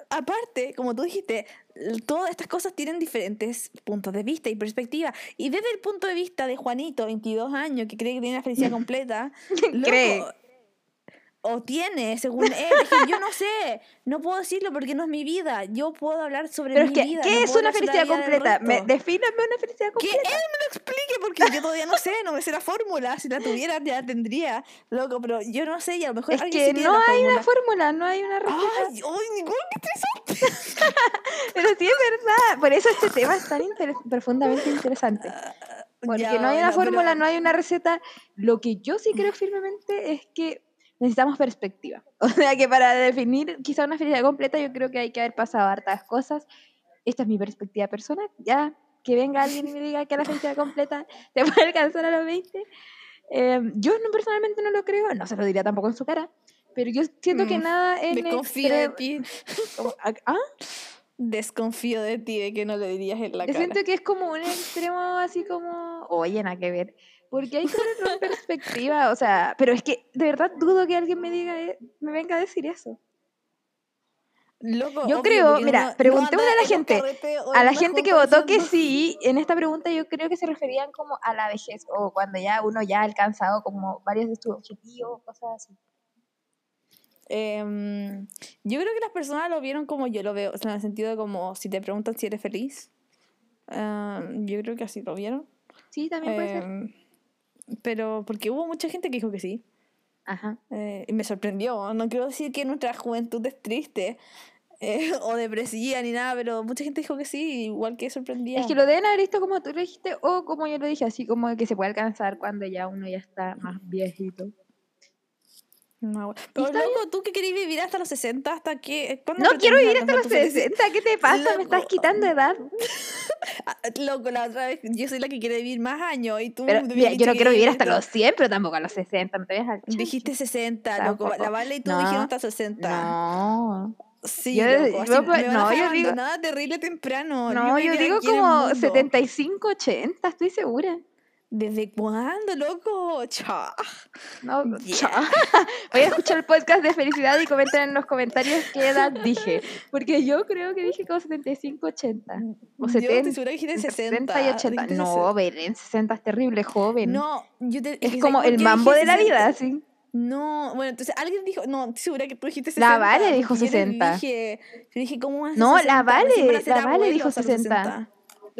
aparte, como tú dijiste, todas estas cosas tienen diferentes puntos de vista y perspectiva. Y desde el punto de vista de Juanito, 22 años, que cree que tiene la felicidad completa, loco. O tiene, según él. Es que yo no sé, no puedo decirlo porque no es mi vida. Yo puedo hablar sobre Pero es mi que, vida. ¿qué no es una felicidad completa? Me, defíname una felicidad Que él completa. me lo explique, porque yo todavía no sé, no me sé la fórmula. Si la tuviera, ya la tendría. Loco, pero yo no sé, y a lo mejor Es alguien que sí no hay una fórmula. fórmula, no hay una receta. Ay, ay, ningún. Pero sí es verdad. Por eso este tema es tan inter- profundamente interesante. Porque Ya, no hay una bueno, fórmula, pero- no hay una receta. Lo que yo sí creo firmemente es que necesitamos perspectiva. O sea que para definir quizá una felicidad completa, yo creo que hay que haber pasado hartas cosas. Esta es mi perspectiva personal. Ya que venga alguien y me diga que la felicidad completa te puede alcanzar a los 20. eh, yo no, personalmente no lo creo, no se lo diría tampoco en su cara. Pero yo siento que Mm, nada en Desconfío de ti. como- ¿Ah? Desconfío de ti, de que no le dirías en la Yo cara. siento que es como un extremo así como, oye, nada que ver. Porque hay que en perspectiva, o sea, pero es que de verdad dudo que alguien me diga, e- me venga a decir eso. Loco, Yo obvio, creo, mira, uno preguntémosle anda a la gente, A la una gente que votó que sí, en esta pregunta yo creo que se referían como a la vejez o cuando ya uno ya ha alcanzado como varios de sus objetivos, cosas así. Em, yo creo que las personas lo vieron como yo lo veo, o sea, en el sentido de como si te preguntan si eres feliz. em, yo creo que así lo vieron. Sí, también puede ser. Pero porque hubo mucha gente que dijo que sí. Ajá. eh, y me sorprendió. No quiero decir que nuestra juventud es triste eh, o depresiva ni nada, pero mucha gente dijo que sí, igual que sorprendía. Es que lo deben haber visto como tú lo dijiste o como yo lo dije, así como que se puede alcanzar cuando ya uno ya está más viejito. No, pero loco, tú que querías vivir hasta los 60, ¿hasta qué? ¿Cuándo No quiero vivir hasta los alcanzar tu felicidad? 60, ¿qué te pasa? Me estás Loco. quitando edad. Ah, Loco, la otra vez yo soy la que quiere vivir más años y tú Pero mira, yo no quiero que vivir hasta los 100, pero tampoco a los 60, no te vayas al. Dijiste 60, loco. Tampoco. La Vale y tú No. dijeron hasta 60. No. Sí, Yo- loco. Así yo, me pues, van no, a yo digo- abandonada terrible temprano. No, yo quedé digo como mundo. 75, 80, estoy segura. ¿Desde cuándo, loco? Cha. No, Yeah. cha. Voy a escuchar el podcast de felicidad y comenten en los comentarios qué edad dije. Porque yo creo que dije como 75, 80. O Yo 70. estoy segura que dijiste entre 60. 70 y 80. dijiste No, Belén, 60 es terrible, joven. No, yo te, es como ¿sabes por el mambo de la 60? vida, así. No, bueno, entonces alguien dijo, no, estoy segura que tú dijiste 60. La Vale dijo porque yo le 60. Dije, yo dije, ¿cómo vas No, la 60? Vale, Recién van a ser la Vale dijo a los 60.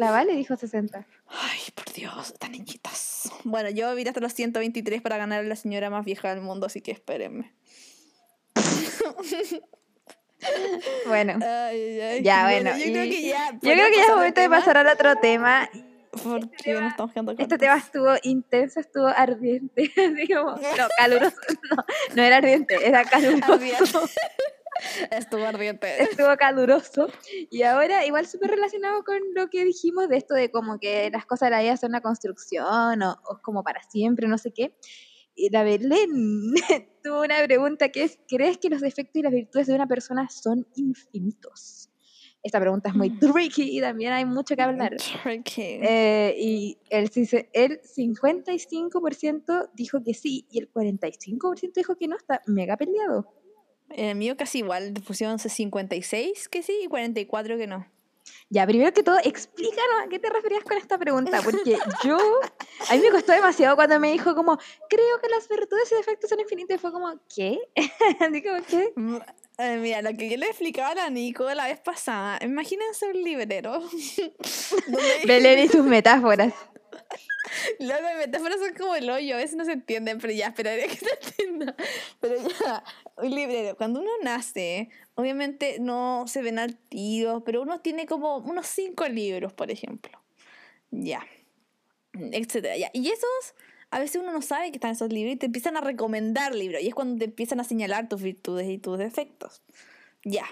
La Vale dijo 60. Ay, por Dios, tan niñitas. Bueno, yo voy a vivir hasta los 123 para ganar a la señora más vieja del mundo, así que espérenme. Bueno. Ay, ay, Ya, bueno, Yo creo que ya. Yo creo que ya es momento de pasar al otro tema. Porque nos estamos quedando Este tema estuvo intenso, estuvo ardiente. Como, no, caluroso. No, no era ardiente, era caluroso. Estuvo ardiente. Estuvo caluroso. Y ahora, igual súper relacionado con lo que dijimos de esto de como que las cosas de la vida son una construcción o, o como para siempre, no sé qué. Y la Belén tuvo una pregunta que es, ¿crees que los defectos y las virtudes de una persona son infinitos? Esta pregunta es muy tricky y también hay mucho que hablar. Tricky. Eh, y el, el 55% dijo que sí y el 45% dijo que no. Está mega peleado. El mío casi igual, pusieron 56 que sí y 44 que no. Ya, primero que todo, explícanos a qué te referías con esta pregunta, porque yo, a mí me costó demasiado cuando me dijo como, creo que las virtudes y defectos son infinitos, y fue como, ¿qué? Como, ¿qué? Mm, eh, mira, lo que yo le explicaba a la Nico la vez pasada, imagínense un librero. Belén y sus metáforas. Luego metáforas son como el hoyo, a veces no se entienden, pero ya, esperaría que se entienda. Pero ya, un librero, cuando uno nace, obviamente no se ven al pero uno tiene como unos cinco libros, por ejemplo. Ya, etcétera, ya. Y esos, a veces uno no sabe que están esos libros y te empiezan a recomendar libros, y es cuando te empiezan a señalar tus virtudes y tus defectos. Ya.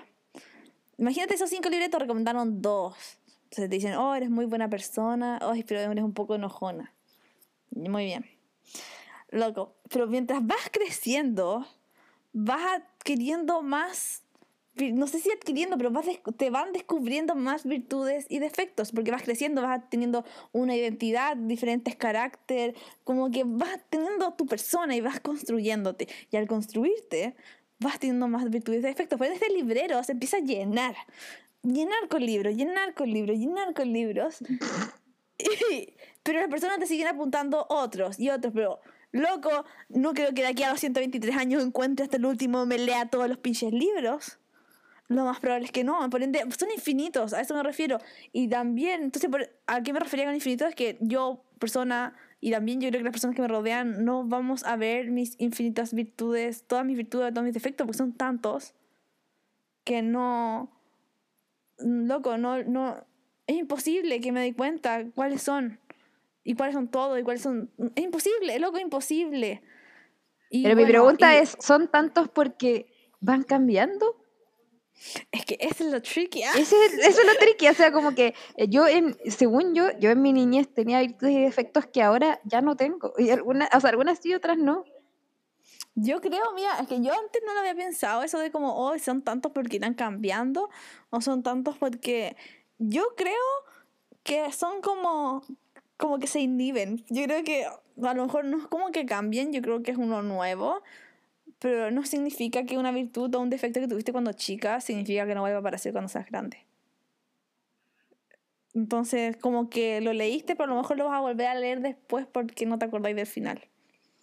Imagínate esos cinco libros te recomendaron dos. Entonces te dicen, oh, eres muy buena persona, oh, pero eres un poco enojona. Muy bien. Loco, pero mientras vas creciendo, vas adquiriendo más no sé si adquiriendo, pero vas te van descubriendo más virtudes y defectos, porque vas creciendo, vas teniendo una identidad, diferentes carácter, como que vas teniendo tu persona y vas construyéndote. Y al construirte, vas teniendo más virtudes y defectos. Pues este librero se empieza a llenar, llenar con libros, llenar con libros, llenar con libros. pero las personas te siguen apuntando otros y otros, pero loco, no creo que de aquí a los 123 años encuentre hasta el último me lea todos los pinches libros. Lo más probable es que no, por ende, son infinitos, a eso me refiero. Y también, entonces, ¿a qué me refería con infinito? Es que yo, persona, y también yo creo que las personas que me rodean, no vamos a ver mis infinitas virtudes, todas mis virtudes, todos mis defectos, porque son tantos que no. Loco, no, no. Es imposible que me dé cuenta cuáles son. Y cuáles son todos, y cuáles son. Es imposible, loco, imposible. Pero mi pregunta es: ¿son tantos porque van cambiando? Es que eso es lo tricky. ¿ah? eso es lo tricky. O sea, como que eh, yo, en, según yo, yo en mi niñez tenía virtudes y defectos que ahora ya no tengo. Y algunas, o sea, algunas sí, otras no. Yo creo, mira, es que yo antes no lo había pensado, eso de como, oh, son tantos porque están cambiando, o son tantos porque yo creo que son como, como que se inhiben. Yo creo que a lo mejor no es como que cambien, yo creo que es uno nuevo, pero no significa que una virtud o un defecto que tuviste cuando chica significa que no vuelva a aparecer cuando seas grande. Entonces, como que lo leíste, pero a lo mejor lo vas a volver a leer después porque no te acordáis del final.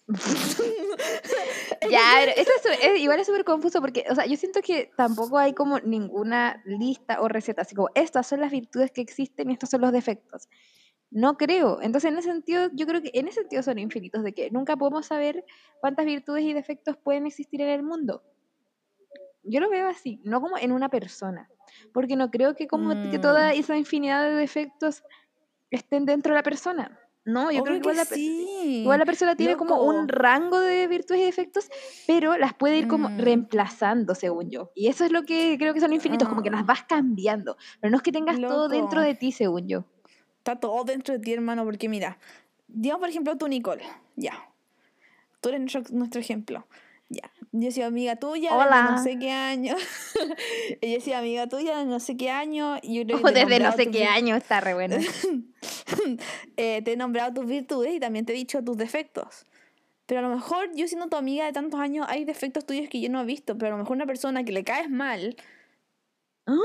ya, pero eso es, igual es súper confuso porque, o sea, yo siento que tampoco hay como ninguna lista o receta, así como estas son las virtudes que existen y estos son los defectos. No creo. Entonces, en ese sentido, yo creo que en ese sentido son infinitos, de que nunca podemos saber cuántas virtudes y defectos pueden existir en el mundo. Yo lo veo así, no como en una persona, porque no creo que como que toda mm. esa infinidad de defectos estén dentro de la persona. No, yo creo que, igual, la, igual, la, persona tiene como un rango de virtudes y defectos, pero las puede ir como mm. reemplazando, según yo. Y eso es lo que creo que son infinitos, como que las ah. vas cambiando. Pero no es que tengas todo dentro de ti, según yo está todo dentro de ti, hermano, porque mira, digamos por ejemplo tú, Nicole, ya, tú eres nuestro, ejemplo. Ya, yo soy amiga tuya Hola. no sé qué año. yo soy amiga tuya no sé qué año. Y yo desde no sé qué año está re bueno. Eh, te he nombrado tus virtudes y también te he dicho tus defectos. Pero a lo mejor yo siendo tu amiga de tantos años hay defectos tuyos que yo no he visto, pero a lo mejor una persona que le caes mal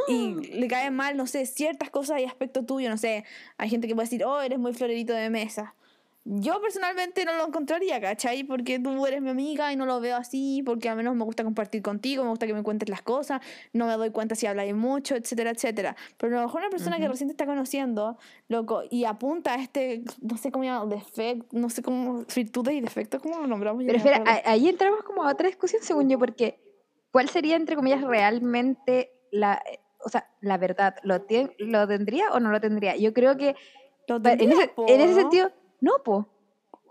y ah. le caen mal, no sé, ciertas cosas y aspectos tuyos, no sé, hay gente que puede decir, oh, eres muy florerito de mesa. Yo personalmente no lo encontraría, ¿cachai? Porque tú eres mi amiga y no lo veo así, porque a menos me gusta compartir contigo, me gusta que me cuentes las cosas, no me doy cuenta si habláis mucho, etcétera, etcétera. Pero a lo mejor una persona que recién te está conociendo, loco, y apunta a este, no sé cómo llama, defecto, no sé cómo, virtudes y defectos, ¿cómo lo nombramos? Pero espera, ahí entramos como a otra discusión, según yo, porque ¿cuál sería, entre comillas, realmente la, o sea, la verdad, ¿lo, ¿lo tendría o no lo tendría? Yo creo que en, ese, en, ese, sentido, no, po.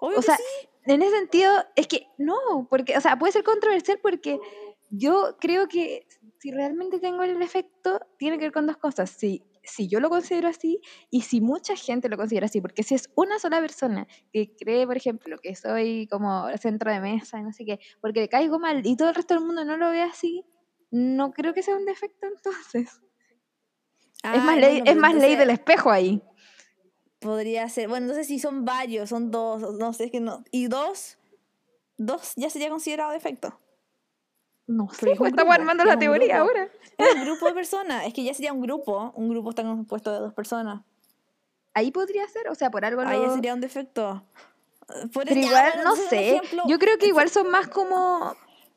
o sea, en ese sentido, es que no, porque, o sea, puede ser controversial porque yo creo que si realmente tengo el efecto, tiene que ver con dos cosas. Si, si yo lo considero así y si mucha gente lo considera así, porque si es una sola persona que cree, por ejemplo, que soy como centro de mesa y no sé qué, porque le caigo mal y todo el resto del mundo no lo ve así, no creo que sea un defecto entonces. es más, ley, es más ley del espejo ahí. Podría ser. Bueno, entonces si son varios, son dos, no sé, es que no. ¿Y dos? ¿Dos ya sería considerado defecto? No sé, pues estamos armando la teoría ahora. Es un grupo de personas, es que ya sería un grupo. Un grupo está compuesto de dos personas. Ahí podría ser, o sea, por algo Ahí sería un defecto. Pero igual, no sé. Yo creo que igual son más como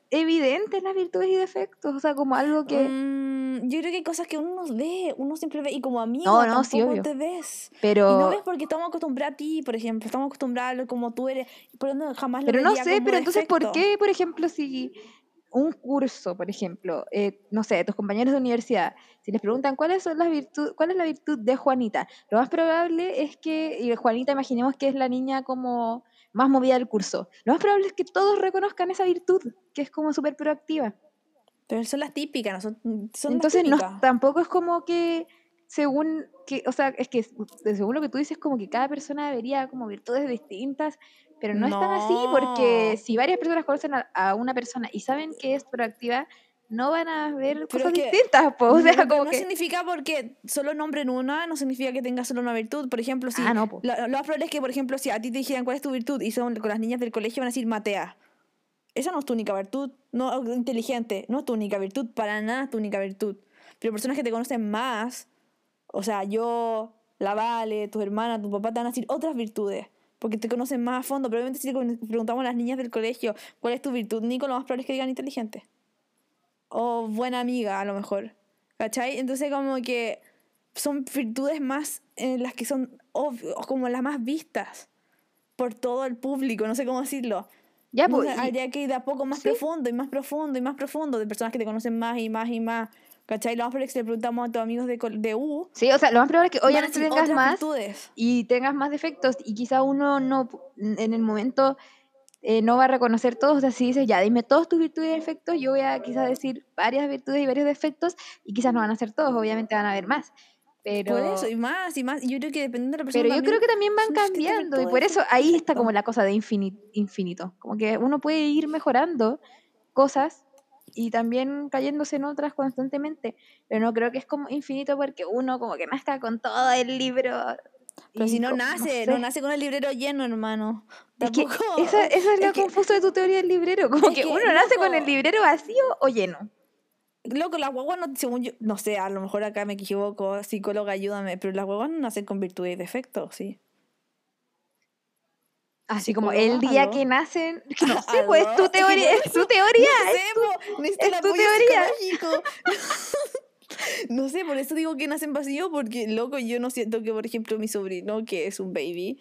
evidentes las virtudes y defectos, o sea, como algo que... Mm, yo creo que hay cosas que uno no ve, uno siempre ve, y como amigo no, no, tampoco te ves. Pero... Y no ves porque estamos acostumbrados a ti, por ejemplo, estamos acostumbrados a como tú eres, pero no, jamás Pero no sé, pero entonces, ¿por qué, por ejemplo, si un curso, por ejemplo, eh, no sé, tus compañeros de universidad, si les preguntan cuáles son las virtud, cuál es la virtud de Juanita, lo más probable es que, y Juanita imaginemos que es la niña como más movida del curso. Lo más probable es que todos reconozcan esa virtud, que es como súper proactiva. Pero son las típicas, son, son Entonces, No, tampoco es como que, según, que, o sea, es que según lo que tú dices, como que cada persona debería como virtudes distintas, Pero no, es tan así porque si varias personas conocen a, una persona y saben que es proactiva, no van a ver cosas distintas. O sea, como no significa porque solo nombren una, no significa que tenga solo una virtud. Por ejemplo, si ah, no, lo, más probable es que, por ejemplo, si a ti te dijeran cuál es tu virtud y son con las niñas del colegio van a decir Matea. Esa no es tu única virtud, no inteligente, no es tu única virtud, para nada es tu única virtud. Pero personas que te conocen más, o sea, yo, la Vale, tu hermana, tu papá, te van a decir otras virtudes porque te conocen más a fondo. Probablemente si le preguntamos a las niñas del colegio cuál es tu virtud, Nico, lo más probable es que digan inteligente. O buena amiga, a lo mejor. ¿Cachai? Entonces como que son virtudes más en las que son como las más vistas por todo el público, no sé cómo decirlo. Ya, pues, habría que ir de a poco más profundo y más profundo y más profundo de personas que te conocen más y más y más. ¿Cachai? Lo más probable es que le preguntamos a tus amigos de, de U. Sí, o sea, lo más probable es que obviamente tengas más y tengas más defectos y quizá uno no, en el momento eh, no va a reconocer todos. O sea, si dices, ya, dime todos tus virtudes y defectos, yo voy a quizás decir varias virtudes y varios defectos y quizás no van a ser todos, obviamente van a haber más. Pero... Por eso, y más, y más. Yo creo que depende de la persona. Pero yo creo que también van cambiando. Y por eso ahí está como la cosa de infinito. Como que uno puede ir mejorando cosas y también cayéndose en otras constantemente. Pero no creo que es como infinito porque uno como que nazca con todo el libro. Pero si no nace, no, nace con el librero lleno, hermano. Es que esa, es lo confuso de tu teoría del librero. Como que, uno nace con el librero vacío o lleno. Loco, las guaguas no, según yo, no sé, a lo mejor acá me equivoco, psicóloga, ayúdame, pero las guaguas no nacen con virtudes y defectos, ¿sí? Así como el día que nacen, no sé, pues es tu teoría, es tu teoría. No sé, es tu, teoría. no sé, por eso digo que nacen vacío, porque loco, yo no siento que, por ejemplo, mi sobrino, que es un baby,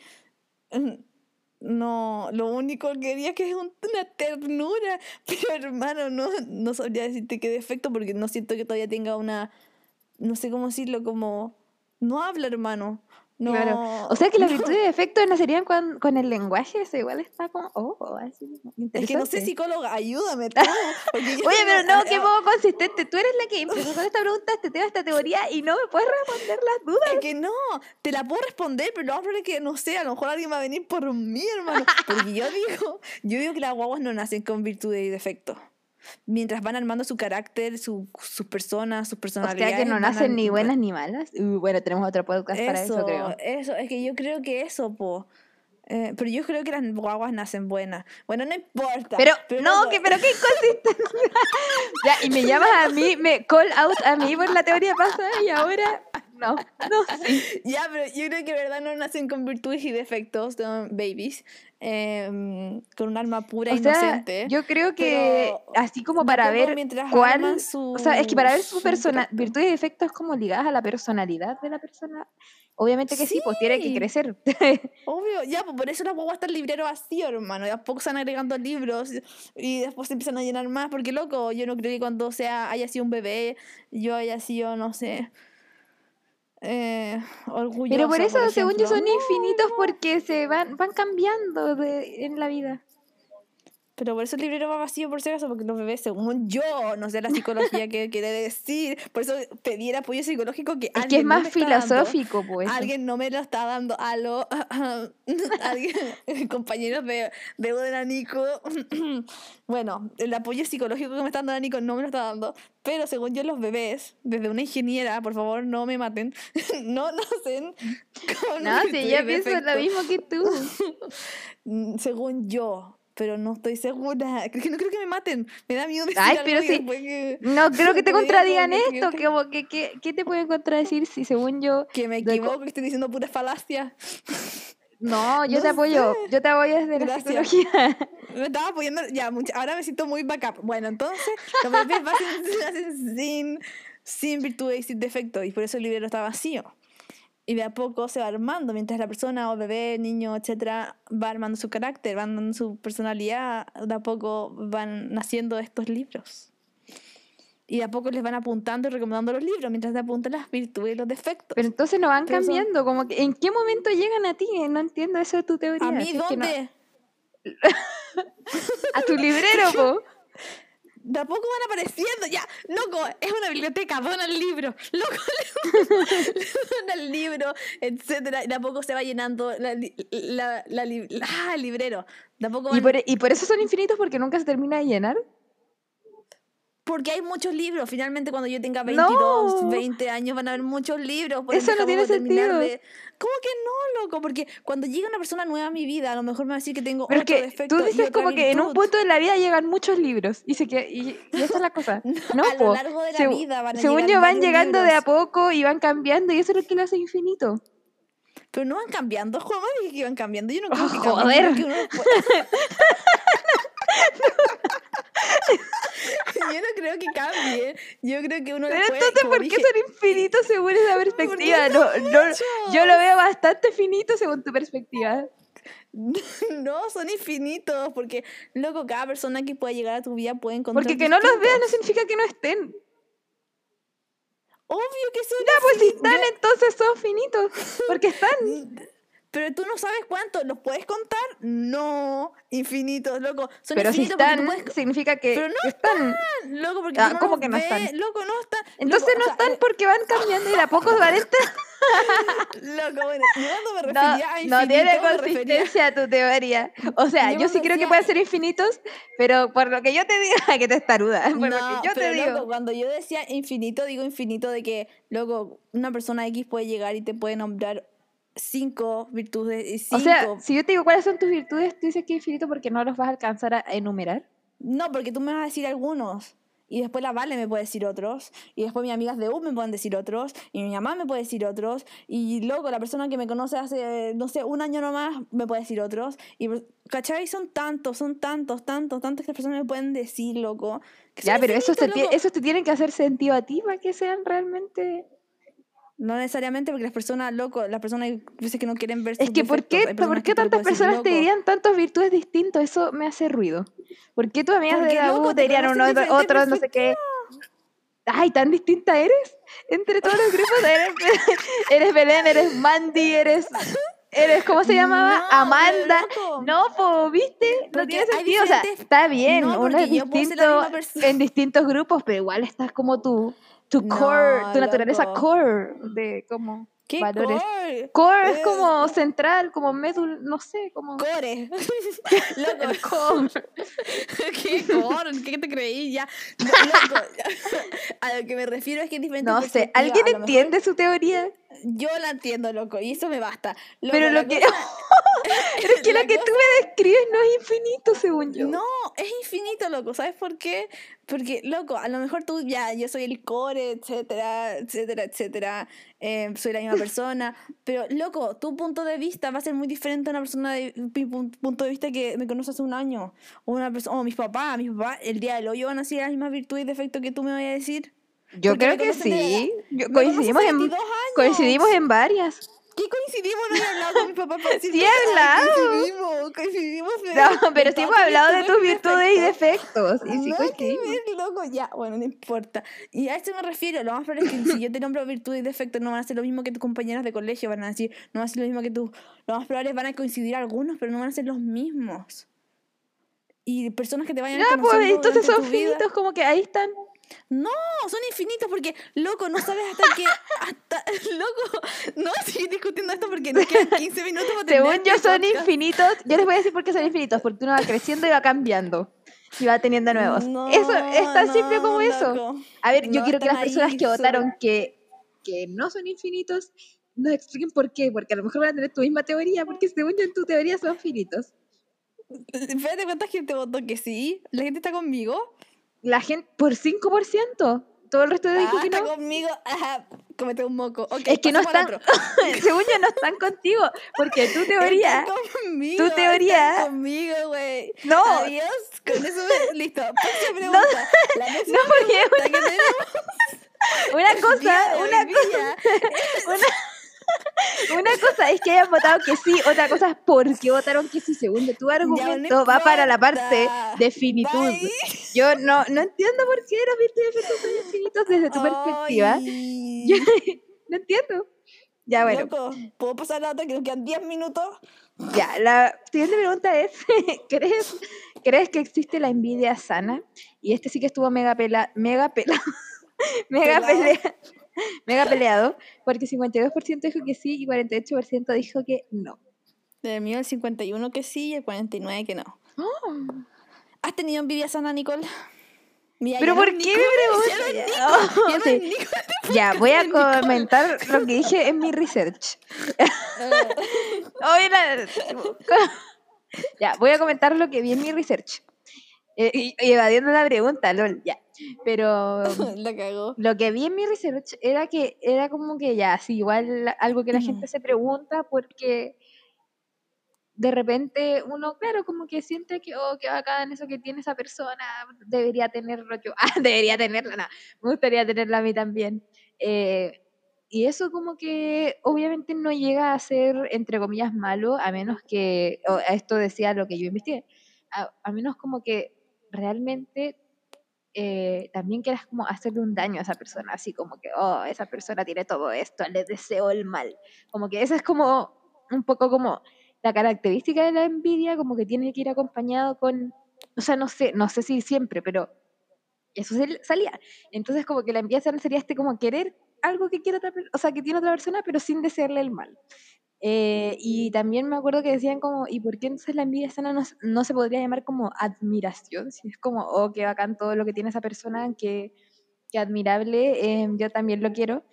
no, lo único que diría que es una ternura, pero hermano, no, no sabría decirte qué defecto, porque no siento que todavía tenga una, no sé cómo decirlo, como, no habla, hermano. No, claro. O sea que las virtudes de defectos nacerían con, con el lenguaje, eso igual está como, oh, así. Es que no sé, psicóloga, ayúdame. Oye, pero no, qué poco consistente. Tú eres la que empezó con esta pregunta, este tema, esta teoría, y no me puedes responder las dudas. Es que no, te la puedo responder, pero lo más que, no sé, a lo mejor alguien va a venir por mí, hermano. Porque yo digo, yo digo que las guaguas no nacen con virtudes y defectos mientras van armando su carácter, su, sus personas, sus personalidades. O sea que no nacen ni buenas ni malas. bueno, tenemos otro podcast para eso, creo. Eso, es que yo creo que eso, po. Eh, pero yo creo que las guaguas nacen buenas. Bueno, no importa. Pero, no, que, pero qué inconsistente. ya, y me llamas a mí, me call out a mí por la teoría pasada y ahora no, no, Ya, pero yo creo que verdad no nacen con virtudes y defectos, son babies, em, con un alma pura e inocente. yo creo que así como para ver cuál, su, o sea, es que para ver su persona, virtudes y defectos como ligadas a la personalidad de la persona. Obviamente que sí, pues tiene que crecer. Obvio, ya, pues por eso la guagua está el librero vacío, hermano. Ya poco están agregando libros y después se empiezan a llenar más, porque loco, yo no creo que cuando sea haya sido un bebé, yo haya sido, no sé, eh, Pero por eso, según yo, son infinitos porque se van, van cambiando de, en la vida. Pero por eso el librero va vacío por si acaso, porque los bebés, según yo, no sé la psicología que quiere decir, por eso pedir apoyo psicológico que es que es más filosófico, pues. Alguien no me lo está dando. Aló, alguien, compañeros de, de, de Nico. bueno, el apoyo psicológico que me está dando Nico no me lo está dando. Pero según yo, los bebés, desde una ingeniera, por favor, no me maten, no nacen con. No, si yo pienso lo mismo que tú. según yo pero no estoy segura. que no creo que me maten. Me da miedo decir Ay, pero sí. No creo que te contradigan esto. Que, que, ¿Qué te pueden contradecir si según yo... Que me equivoco, que estoy diciendo pura falacia. No, yo te apoyo. Yo te apoyo desde la psicología. Me estaba apoyando. Ya, ahora me siento muy backup. Bueno, entonces, los bebés hacen sin, sin virtud y sin defecto. Y por eso el libro está vacío y de a poco se va armando, mientras la persona o bebé, niño, etcétera, va armando su carácter, va armando su personalidad, de a poco van naciendo estos libros. Y de a poco les van apuntando y recomendando los libros, mientras te apuntan las virtudes y los defectos. Pero entonces no van cambiando, como que ¿en qué momento llegan a ti? No entiendo eso de tu teoría. ¿A mí dónde? a tu librero, po. De a poco van apareciendo, ya, loco, es una biblioteca, dona el libro, loco, le dona el libro, etcétera, de a poco se va llenando la, la, la, ah, el librero. De a poco ¿Y, por, ¿Y por eso son infinitos? ¿Porque nunca se termina de llenar? Porque hay muchos libros. Finalmente, cuando yo tenga 22, 20 años, van a haber muchos libros. Eso no tiene sentido. ¿Cómo que no, loco? Porque cuando llega una persona nueva a mi vida, a lo mejor me va a decir que tengo Pero que. Tú dices como que en un punto de la vida llegan muchos libros. Y, se que, y, esa es la cosa. No, a lo largo de la vida van a Según yo, van llegando de a poco y van cambiando. Y eso es lo que lo hace infinito. Pero no van cambiando. ¿Cómo dije que iban cambiando? Yo no creo oh, que joder. Que uno... yo no creo que cambie. Yo creo que uno Pero entonces, ¿por qué son infinitos según esa perspectiva? No, no, yo lo veo bastante finito según tu perspectiva. No, son infinitos, porque, loco, cada persona que pueda llegar a tu vida puede encontrar. Porque que no los veas no significa que no estén. Obvio que son. Ya, pues si están, entonces son finitos. Porque están. Pero tú no sabes cuántos, ¿los puedes contar? No, infinitos, loco. Son pero infinitos si están, significa que pero no están. Loco, porque ah, no ¿Cómo que no ves, están? Loco, no están. Entonces loco, no o sea, están porque van cambiando y de a poco van Loco, bueno, yo cuando me refería no, a infinito, no tiene me refería- consistencia tu teoría. O sea, Yo yo, sí creo que pueden ser infinitos, pero por lo que yo te diga, que te estaruda. Por lo No, que yo te digo. loco, cuando yo decía infinito, digo infinito de que, loco, una persona X puede llegar y te puede nombrar cinco virtudes y cinco. O sea, si yo te digo cuáles son tus virtudes, tú dices que infinito porque no los vas a alcanzar a enumerar. No, porque tú me vas a decir algunos. Y después la Vale me puede decir otros. Y después mis amigas de U me pueden decir otros. Y mi mamá me puede decir otros. Y loco, la persona que me conoce hace, no sé, un año nomás me puede decir otros. Y, ¿cachai? Son tantos, son tantos, tantos, tantos que las personas me pueden decir, loco. Ya, pero esos te, esos te tienen que hacer sentido a ti para que sean realmente... No necesariamente porque las personas, loco, las personas veces que no quieren ver Es que ¿por qué, ¿por qué tantas decir, personas te dirían tantas virtudes distintas? Eso me hace ruido. ¿Por qué tus amigas Porque, de la loco, U te dirían uno, otros, no sé qué? Ay, tan distinta eres. Entre todos los grupos eres, eres Belén, eres Mandy, eres... Eres, ¿cómo se llamaba? No, Amanda. No, pues, ¿viste? No tiene sentido. O sea, está bien, No, uno es distinto en distintos grupos, pero igual estás como tú. Tu No, core, tu naturaleza loco. core de como ¿Qué valores. core? Core es Eh, como central, como médula, no sé, como... Core. loco. El core. ¿Qué core? ¿Qué te creí? Ya. No, loco. A lo que me refiero es que es diferente. No sé. ¿alguien mejor entiende su teoría? Yo la entiendo, loco, y eso me basta. Loco, Pero lo que... cosa- Pero es que la lo que tú me describes no es infinito, según yo. No, es infinito, loco. ¿Sabes por qué? Porque, loco, a lo mejor tú ya, yo soy el core, etcétera, etcétera, etcétera. eh, soy la misma persona. Pero, loco, tu punto de vista va a ser muy diferente a una persona de mi pu- punto de vista que me conoce hace un año. O una persona, o mis papás, mis papás, el día del hoy van a decir las mismas virtudes y defectos que tú me vayas a decir. Yo Porque creo que sí. Yo- coincidimos, en, 22 años. coincidimos en varias. ¿Qué coincidimos? No he hablado con mi papá para decir Sí. Coincidimos, coincidimos. No, pero sí hemos hablado de tus virtudes y defectos. defectos. Y sí Nada que ver, loco, ya, bueno, no importa. Y a eso me refiero, lo más probable es que si yo te nombro virtud y defecto, no van a ser lo mismo que tus compañeras de colegio, van a decir, no van a ser lo mismo que tú. Lo más probable es van a coincidir algunos, pero no van a ser los mismos. Y personas que te vayan Ya, pues conociendo entonces durante son finitos, como que ahí están. No, son infinitos porque, loco, no sabes hasta que. Hasta, loco, no seguir discutiendo esto porque nos quedan 15 minutos para Según yo este son podcast. infinitos. Yo les voy a decir por qué son infinitos. Porque uno va creciendo y va cambiando. Y va teniendo nuevos. eso es tan simple como no, eso. loco. A ver, yo No, quiero que las personas que votaron que, que no son infinitos nos expliquen por qué. Porque a lo mejor van a tener tu misma teoría. Porque según yo en tu teoría son finitos. Espérate, ¿cuánta gente votó que sí? ¿La gente está conmigo? La gente, por 5%. Todo el resto dijo ah, que está no. conmigo. Ajá, comete un moco. Ok, Es que no están, según yo no están contigo, porque tu teoría, Está conmigo, tu teoría- está conmigo, güey. no, Adiós. Con eso, listo. Pregunta. La próxima no porque pregunta que tenemos una cosa, de una cosa, una, una cosa es que hayan votado que sí, otra cosa es por qué votaron que sí, según tu argumento, va para la parte de finitud. Bye. Yo no, no entiendo por qué los virtudes infinitos desde tu perspectiva. Ay, Yo no entiendo. Ya bueno, Loco, ¿puedo pasar la otra que nos quedan 10 minutos? ya, la siguiente pregunta es, ¿crees, ¿crees que existe la envidia sana? Y este sí que estuvo mega pela, mega pela, mega, pelea, mega peleado, porque 52% dijo que sí y 48% dijo que no. De mío el 51 que sí y el 49 que no. Oh. ¿Has tenido envidia sana, Nicole? ¿Pero por qué me preguntas? Ya, voy a comentar lo que dije en mi research. ya, voy a comentar lo que vi en mi research. Eh, y, evadiendo la pregunta, lol, ya. Pero lo que vi en mi research era que era como que ya, sí, igual algo que la gente se pregunta porque de repente uno, claro, como que siente que, oh, qué bacán eso que tiene esa persona, debería tenerlo yo, ah, debería tenerla, no, me gustaría tenerla a mí también. Eh, y eso como que obviamente no llega a ser, entre comillas, malo, a menos que, esto decía lo que yo investigué, a, menos como que realmente eh, también quieras como hacerle un daño a esa persona, así como que, oh, esa persona tiene todo esto, le deseo el mal. Como que eso es como un poco como la característica de la envidia como que tiene que ir acompañado con, o sea, no sé, no sé si siempre, pero eso salía. Entonces como que la envidia sería este como querer algo que quiere otra, o sea, que tiene otra persona, pero sin desearle el mal. Eh, y también me acuerdo que decían como, ¿y por qué entonces la envidia sana no, se podría llamar como admiración? Si es como, oh, qué bacán todo lo que tiene esa persona, que, que admirable, eh, yo también lo quiero,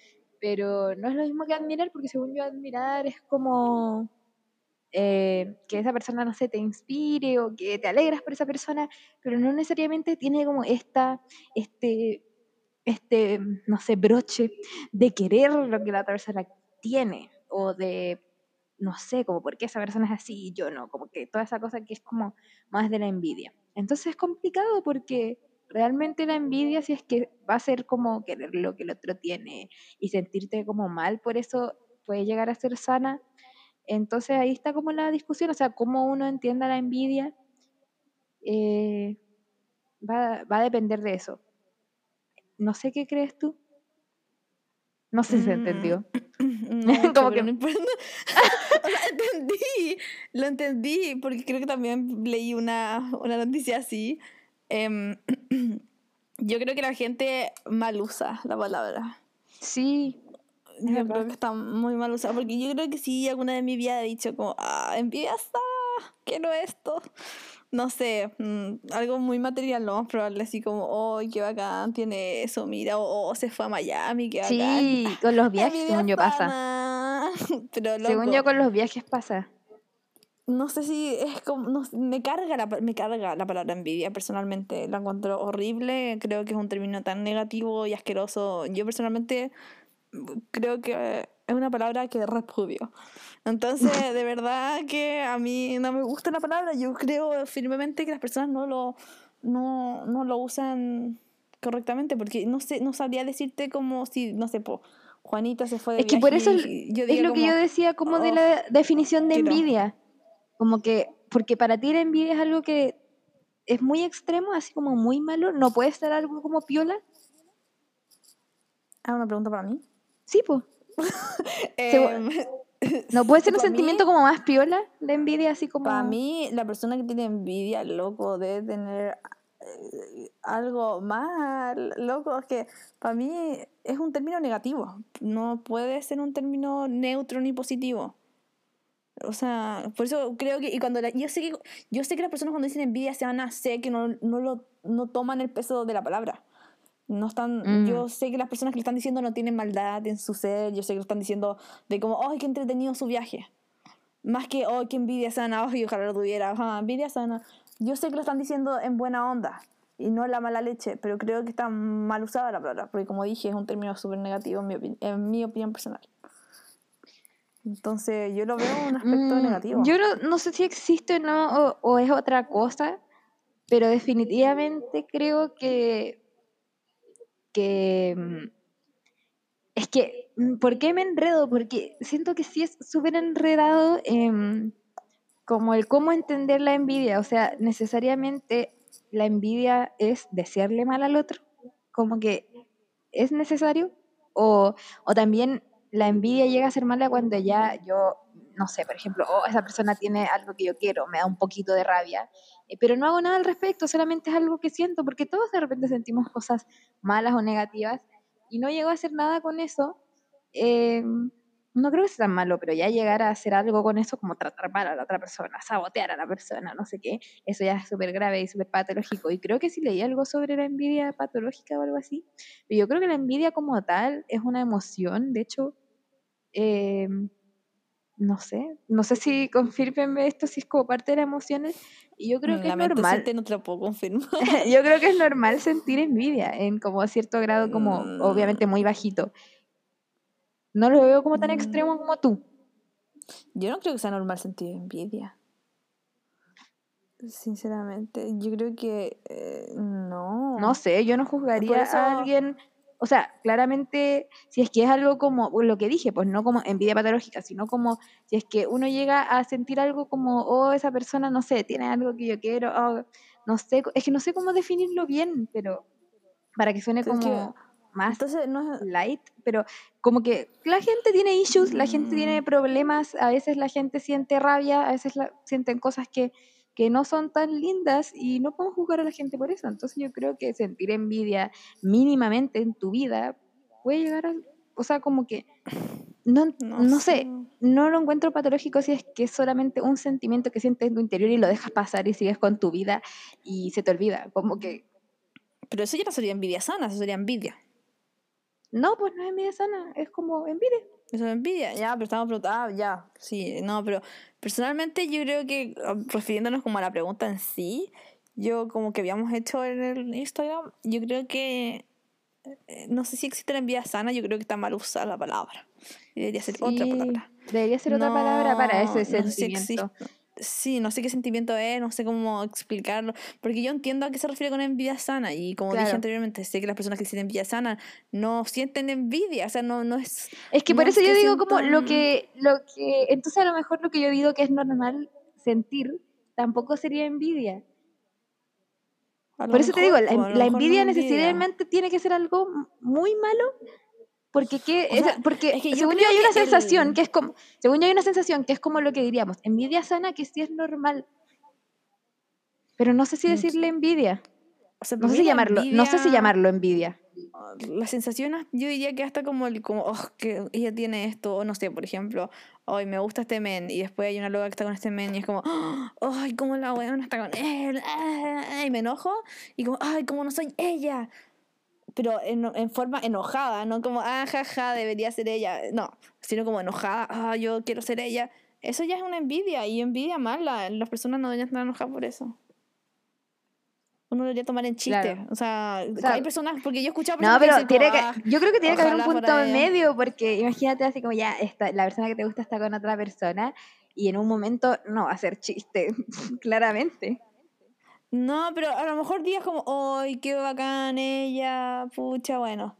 pero no es lo mismo que admirar, porque según yo admirar es como eh, que esa persona, no sé, te inspire o que te alegras por esa persona, pero no necesariamente tiene como esta, este, este, no sé, broche de querer lo que la otra persona tiene o de, no sé, como por qué esa persona es así y yo no, como que toda esa cosa que es como más de la envidia. Entonces es complicado porque realmente la envidia si es que va a ser como querer lo que el otro tiene y sentirte como mal, por eso puede llegar a ser sana, entonces ahí está como la discusión, o sea, cómo uno entienda la envidia eh, va, a depender de eso. No sé qué crees tú. No sé si se entendió. No, como que no importa. o sea, entendí, lo entendí, porque creo que también leí una, una noticia así. Em, yo creo que la gente mal usa la palabra. Sí, yo creo que está muy mal usado, porque yo creo que sí, alguna de mi vida he dicho como, ah, está quiero esto. No sé, mm, algo muy material, lo más probable, así como, oh, qué bacán, tiene eso, mira, o se fue a Miami, qué bacán. Sí, con los viajes, según yo pasa. Pero, según yo con los viajes pasa. No sé si es como, no, me, carga la, me carga la palabra envidia personalmente, la encuentro horrible, creo que es un término tan negativo y asqueroso. Yo personalmente creo que es una palabra que repudio. Entonces, de verdad que a mí no me gusta la palabra. Yo creo firmemente que las personas no lo, no, no lo usan correctamente, porque no sé, no sabría decirte como si, no sé, po, Juanita se fue de Es que por eso yo es lo que yo decía como de la oh, definición de envidia. Como que, porque para ti la envidia es algo que es muy extremo, así como muy malo, no puede estar algo como piola. Ah, una pregunta para mí. Sí, pues. ¿No puede ser un sentimiento como más piola la envidia, así como...? Para mí, la persona que tiene envidia, loco, debe tener eh, algo más loco. Es que para mí es un término negativo. No puede ser un término neutro ni positivo. O sea, por eso creo que... Y cuando yo, sé que yo sé que las personas cuando dicen envidia se van a hacer que no, no, lo, no toman el peso de la palabra. No están, yo mm. sé que las personas que lo están diciendo no tienen maldad en su ser, yo sé que lo están diciendo de como, ¡ay, qué entretenido su viaje! Más que, ¡ay, qué envidia sana! ¡ay, ojalá lo tuviera! ¡ah, envidia sana! Yo sé que lo están diciendo en buena onda y no en la mala leche, pero creo que está mal usada la palabra, porque como dije, es un término súper negativo en mi, en mi opinión personal. Entonces, yo lo veo un aspecto mm, negativo. Yo no, no, sé si existe o no, o, o es otra cosa, pero definitivamente creo que que... Mm, es que, mm, ¿por qué me enredo? Porque siento que sí es súper enredado como el cómo entender la envidia. O sea, necesariamente la envidia es desearle mal al otro. Como que es necesario. O, o también la envidia llega a ser mala cuando ya yo, no sé, por ejemplo, oh, esa persona tiene algo que yo quiero, me da un poquito de rabia eh, pero no hago nada al respecto, solamente es algo que siento, porque todos de repente sentimos cosas malas o negativas, y no llegó a hacer nada con eso, eh, no creo que sea tan malo, pero ya llegar a hacer algo con eso, como tratar mal a la otra persona, sabotear a la persona, no sé qué, eso ya es súper grave y súper patológico. Y creo que sí leí algo sobre la envidia patológica o algo así, pero yo creo que la envidia como tal es una emoción, de hecho, eh, no sé, no sé si confirmenme esto, si es como parte de las emociones, y yo creo que es normal. No te lo puedo confirmar. yo creo que es normal sentir envidia en como cierto grado, como obviamente muy bajito. No lo veo como tan extremo como tú. Yo no creo que sea normal sentir envidia. Sinceramente, yo creo que eh, no. No sé, yo no juzgaría a alguien. O sea, claramente, si es que es algo como lo que dije, pues no como envidia patológica, sino como si es que uno llega a sentir algo como, oh, esa persona, no sé, tiene algo que yo quiero, oh, no sé, es que no sé cómo definirlo bien, pero para que suene como más Entonces, no... light, pero como que la gente tiene issues, la gente tiene mm. problemas, a veces la gente siente rabia, a veces la, sienten cosas que, que no son tan lindas y no podemos juzgar a la gente por eso. Entonces yo creo que sentir envidia mínimamente en tu vida puede llegar a, o sea, como que, no, no, sé, no lo encuentro patológico si es que es solamente un sentimiento que sientes en tu interior y lo dejas pasar y sigues con tu vida y se te olvida, como que... Pero eso ya no sería envidia sana, eso sería envidia. No, pues no es envidia sana, es como envidia. Eso es envidia, ya, pero estamos preguntando, ah, ya, sí, no, pero personalmente yo creo que, ah, refiriéndonos como a la pregunta en sí, yo como que habíamos hecho en el Instagram, yo creo que, eh, no sé si existe la envidia sana, yo creo que está mal usada la palabra. Debería ser otra palabra. Debería ser otra palabra para ese sentimiento. Sí, no sé qué sentimiento es, no sé cómo explicarlo, porque yo entiendo a qué se refiere con envidia sana y como dije anteriormente, sé que las personas que sienten envidia sana no sienten envidia, o sea, no, no es... Es que por eso yo digo como lo que, lo que, entonces a lo mejor lo que yo digo que es normal sentir, tampoco sería envidia. Por eso te digo, la, envidia necesariamente tiene que ser algo muy malo porque, ¿qué? porque según yo hay una sensación que es como, según yo hay una sensación que es como lo que diríamos, envidia sana que sí es normal. Pero no sé si decirle envidia. no sé si llamarlo, no sé si llamarlo envidia. La sensación, yo diría que hasta como el, como, oh, que ella tiene esto, o no sé, por ejemplo, hoy me gusta este men, y después hay una loca que está con este men, y es como, ay, cómo la weona está con él, y me enojo, y como, ay, cómo no soy ella, pero en, en, forma enojada, no como, ah, jaja, debería ser ella, no, sino como enojada, ah, yo quiero ser ella. Eso ya es una envidia, y envidia mala, las personas no deberían estar enojadas por eso. Uno debería tomar en chiste. O, sea, hay personas, porque yo he escuchado No, pero tiene que, ah, yo creo que tiene que haber un punto medio, porque imagínate así como ya, esta, la persona que te gusta está con otra persona, y en un momento no va a hacer chiste, claramente. No, pero a lo mejor días como, ¡ay, qué bacán ella! Pucha, bueno.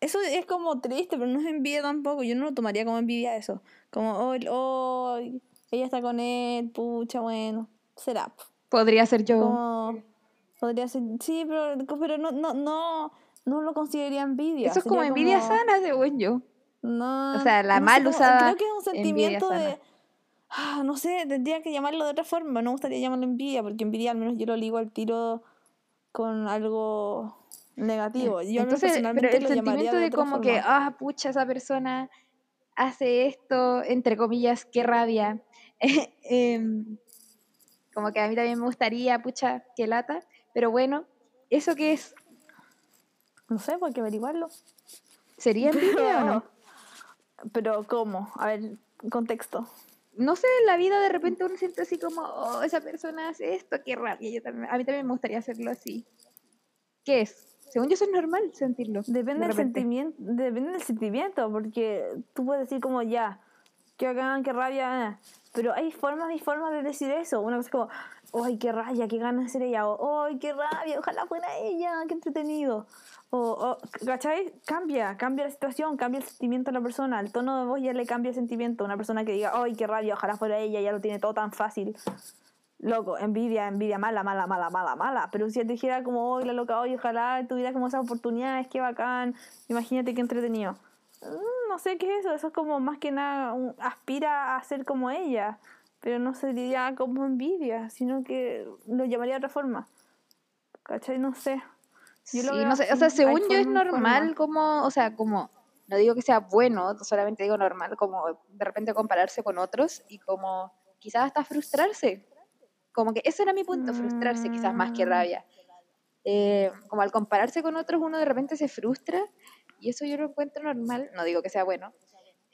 Eso es como triste, pero no es envidia tampoco. Yo no lo tomaría como envidia eso. Como, ¡ay, ella está con él! Pucha, bueno. Será. Podría ser yo. podría ser, sí, pero, pero no, no, no, no lo consideraría envidia. Eso es como envidia sana, según yo. No. O sea, la mal usada. Creo que es un sentimiento de Ah, no sé, tendría que llamarlo de otra forma. No me gustaría llamarlo envidia, porque envidia al menos yo lo ligo al tiro con algo negativo. Yo Entonces, pero el sentimiento de, como que, ah, pucha, esa persona hace esto, entre comillas, qué rabia. Em, como que a mí también me gustaría, pucha, qué lata. Pero bueno, ¿eso qué es? No sé, hay que averiguarlo. ¿Sería envidia o no? Pero, ¿cómo? A ver, contexto no sé, en la vida de repente uno siente así como, oh, esa persona hace esto, qué rabia. Yo también, a mí también me gustaría hacerlo así. ¿Qué es? Según yo, eso es normal sentirlo. Depende, del sentimiento, depende del sentimiento, porque tú puedes decir como, ya, qué hagan, qué rabia, pero hay formas y formas de decir eso. Una cosa es como, ¡ay, qué rabia, qué ganas de ser ella! O, ¡ay, qué rabia, ojalá fuera ella, qué entretenido! O, o, ¿cachai? Cambia, cambia la situación, cambia el sentimiento de la persona, el tono de voz ya le cambia el sentimiento. Una persona que diga, ¡ay, qué rabia! Ojalá fuera ella, ya lo tiene todo tan fácil. Loco, envidia, envidia mala, mala, mala, mala, mala. Pero si te dijera como, ¡ay, la loca, hoy ojalá tuviera como esas oportunidades, qué bacán! Imagínate qué entretenido. Mm, no sé qué es eso, eso es como más que nada, aspira a ser como ella. Pero no se diría como envidia, sino que lo llamaría de otra forma. ¿Cachai? No sé sí, no sé, o sea, según yo es normal como, o sea, como, no digo que sea bueno, solamente digo normal, como de repente compararse con otros y como quizás hasta frustrarse. Como que ese era mi punto, frustrarse quizás más que mm. rabia. Eh, como al compararse con otros uno de repente se frustra y eso yo lo encuentro normal, no digo que sea bueno.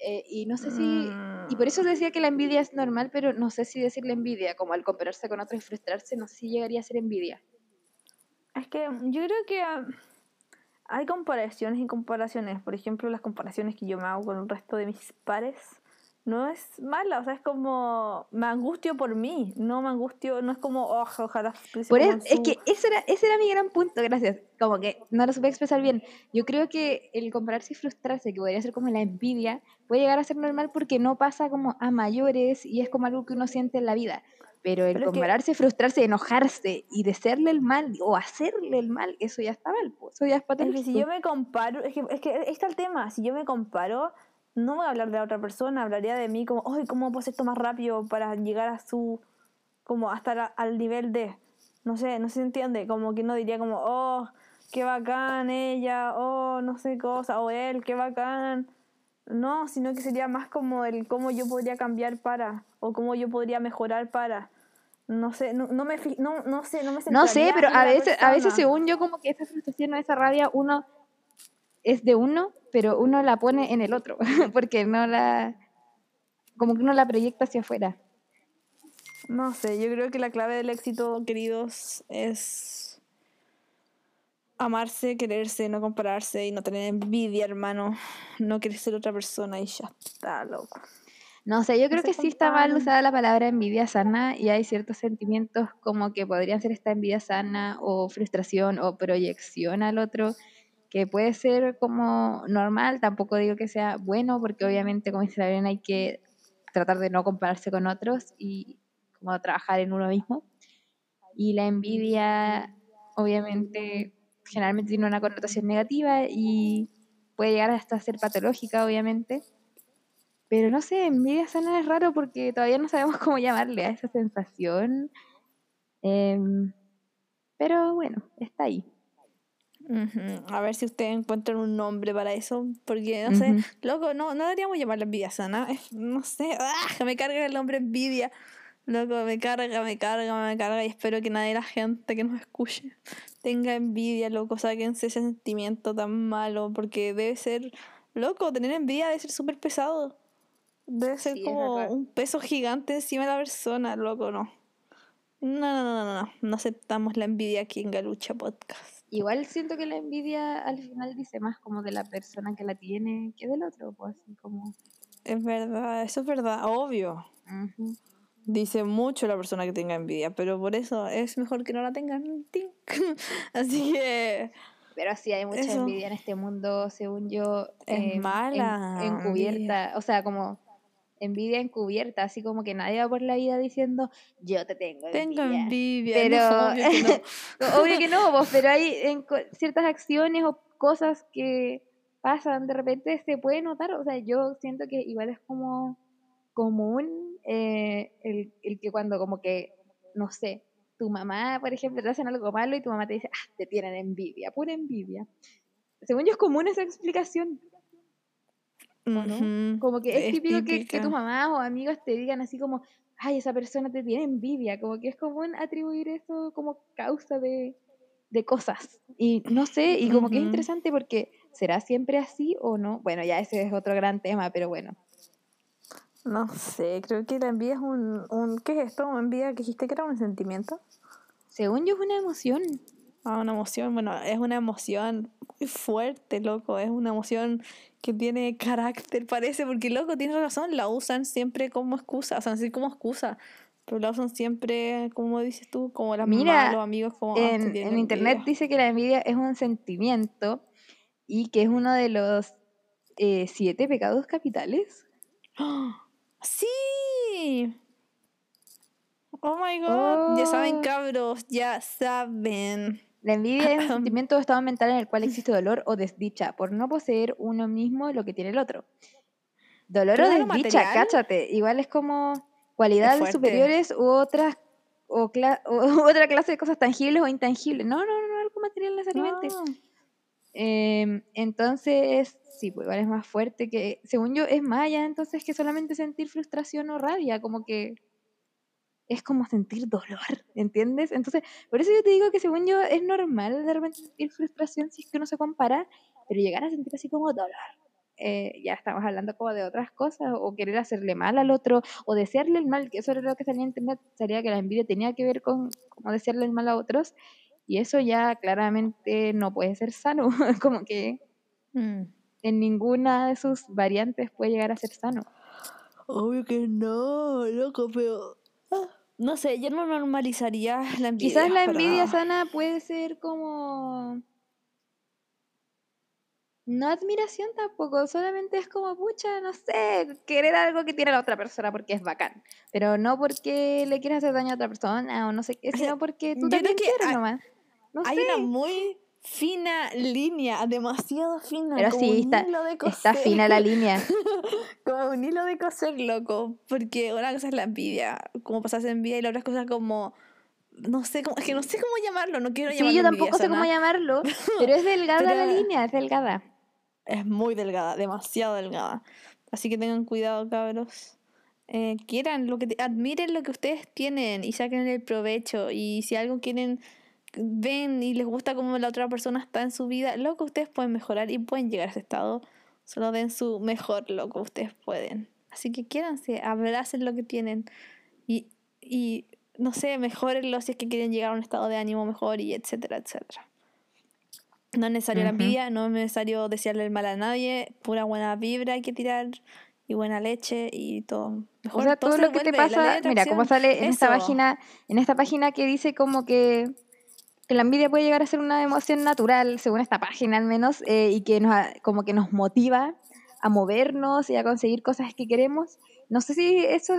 Eh, y no sé si, y por eso Mm. decía que la envidia es normal, pero no sé si decirle envidia, como al compararse con otros y frustrarse, no sé si llegaría a ser envidia. Es que yo creo que ah, hay comparaciones y comparaciones. Por ejemplo, las comparaciones que yo me hago con el resto de mis pares no es mala. O sea, es como me angustio por mí. No me angustio, no es como, oh, ojalá Por eso, es que ese era, ese era mi gran punto, gracias. Como que no lo supe expresar bien. Yo creo que el compararse y frustrarse, que podría ser como la envidia, puede llegar a ser normal porque no pasa como a mayores y es como algo que uno siente en la vida. Pero el Pero es que- compararse, frustrarse, enojarse y desearle el mal o hacerle el mal, eso ya está mal. Eso ya es Es que si yo me comparo, es que, es que está el tema, si yo me comparo, no voy a hablar de la otra persona, hablaría de mí como, ay, ¿cómo puedo hacer esto más rápido para llegar a su, como hasta la- al nivel de, no sé, no se entiende, como que no diría como, oh, qué bacán ella, oh, no sé cosa, o él, qué bacán. No, sino que sería más como el cómo yo podría cambiar para, o cómo yo podría mejorar para. No sé, no, no me no, no sé, no me No sé, pero a veces, a veces persona. según yo como que esa frustración o esa rabia uno es de uno, pero uno la pone en el otro, porque no la, como que uno la proyecta hacia afuera. No sé, yo creo que la clave del éxito, queridos, es amarse, quererse, no compararse y no tener envidia, hermano. No querer ser otra persona y ya está, loco. No sé, yo creo que sí está mal usada la palabra envidia sana y hay ciertos sentimientos como que podrían ser esta envidia sana o frustración o proyección al otro, que puede ser como normal, tampoco digo que sea bueno, porque obviamente, como dice la hay que tratar de no compararse con otros y como trabajar en uno mismo. Y la envidia, obviamente, generalmente tiene una connotación negativa y puede llegar hasta ser patológica, obviamente. Pero no sé, envidia sana es raro porque todavía no sabemos cómo llamarle a esa sensación. Em, pero bueno, está ahí. A ver si ustedes encuentran un nombre para eso, porque no sé, Ujú. loco, no, no deberíamos llamarla envidia sana, es- no sé, ¡ah! me carga el nombre envidia, loco, me carga, me carga, me carga y espero que nadie de la gente que nos escuche tenga envidia, loco, sáquense ese sentimiento tan malo, porque debe ser, loco, tener envidia debe ser súper pesado, debe ser Sí, como un peso gigante encima de la persona, loco, no. No, no, no, no, no, no aceptamos la envidia aquí en Galucha Podcast. Igual siento que la envidia al final dice más como de la persona que la tiene que del otro, pues así como... Es verdad, eso es verdad, obvio. Dice mucho la persona que tenga envidia, pero por eso es mejor que no la tengan. Así que Pero sí hay mucha Eso. envidia en este mundo, según yo. Es em, en- mala encubierta, o sea, como envidia encubierta, así como que nadie va por la vida diciendo, yo te tengo envidia. tengo envidia. Pero, no, obvio que no. obvio que no, vos, pero hay en ciertas acciones o cosas que pasan, de repente se puede notar, o sea, yo siento que igual es como común eh, el, el que cuando como que, no sé, tu mamá, por ejemplo, te hacen algo malo y tu mamá te dice, ah, te tienen envidia, pura envidia. Según yo es común esa explicación, ¿o no? Ujú, Como que es, típico que, que tus mamás o amigos te digan así como, ay, esa persona te tiene envidia, como que es común atribuir eso como causa de, de cosas. Y no sé, y como que es interesante porque ¿será siempre así o no? Bueno, ya ese es otro gran tema, pero bueno. No sé, creo que la envidia es un, un. ¿Qué es esto? ¿Una envidia que dijiste que era un sentimiento? Según yo es una emoción. Ah, una emoción. Bueno, es una emoción muy fuerte, loco. Es una emoción que tiene carácter, parece, porque, loco, tienes razón, la usan siempre como excusa. O sea, sé como excusa, pero la usan siempre, como dices tú, como las Mira, los amigos, como. ah, En, en internet envidia. dice que la envidia es un sentimiento y que es uno de los eh, siete pecados capitales. ¡Ah! ¡Sí! Oh my god, ya saben, Oh. cabros, ya saben. La envidia es un sentimiento o estado mental en el cual existe dolor o desdicha por no poseer uno mismo lo que tiene el otro. Dolor ¿Pero o desdicha, material? cáchate. Igual es como cualidades superiores u otras o, cla- otra clase de cosas tangibles o intangibles. No, no, no, algo material necesariamente. Em, entonces, sí, pues igual es más fuerte que, según yo, es más allá entonces que solamente sentir frustración o rabia, como que es como sentir dolor, ¿entiendes? Entonces, por eso yo te digo que según yo es normal de repente sentir frustración si es que uno se compara, pero llegar a sentir así como dolor, eh, ya estamos hablando como de otras cosas, o querer hacerle mal al otro, o desearle el mal, que eso era lo que salía en internet, sería que la envidia tenía que ver con como desearle el mal a otros, y eso ya claramente no puede ser sano, como que mm. en ninguna de sus variantes puede llegar a ser sano. Obvio que no, loco, pero no sé, yo no normalizaría la envidia. Quizás la envidia sana puede ser como no admiración tampoco, solamente es como, pucha, no sé, querer algo que tiene la otra persona porque es bacán. Pero no porque le quieras hacer daño a otra persona o no sé qué, sino porque tú también quieres nomás. hay una muy fina línea, demasiado fina. Pero sí, está, está fina la línea. como un hilo de coser, loco. Porque una cosa es la envidia, como pasas envidia, y la otra cosa como no sé cómo, es que no sé cómo llamarlo, no quiero llamarlo. Sí, yo tampoco sé cómo llamarlo, pero es delgada la línea, es delgada es muy delgada, demasiado delgada. Así que tengan cuidado, cabros. Eh, quieran lo que admiren lo que ustedes tienen y saquen el provecho. Y si algo quieren, ven y les gusta cómo la otra persona está en su vida, lo que ustedes pueden mejorar y pueden llegar a ese estado. Solo den su mejor lo que ustedes pueden. Así que quieranse, abracen lo que tienen y, y no sé, mejorenlo si es que quieren llegar a un estado de ánimo mejor y etcétera, etcétera. No es necesario la envidia, no es necesario desearle el mal a nadie, pura buena vibra hay que tirar y buena leche y todo. o sea, todo, lo que te pasa, mira, como sale en esta página, en esta página que dice como que, la envidia puede llegar a ser una emoción natural, según esta página al menos, eh, y que nos, como que nos motiva a movernos y a conseguir cosas que queremos. No sé si eso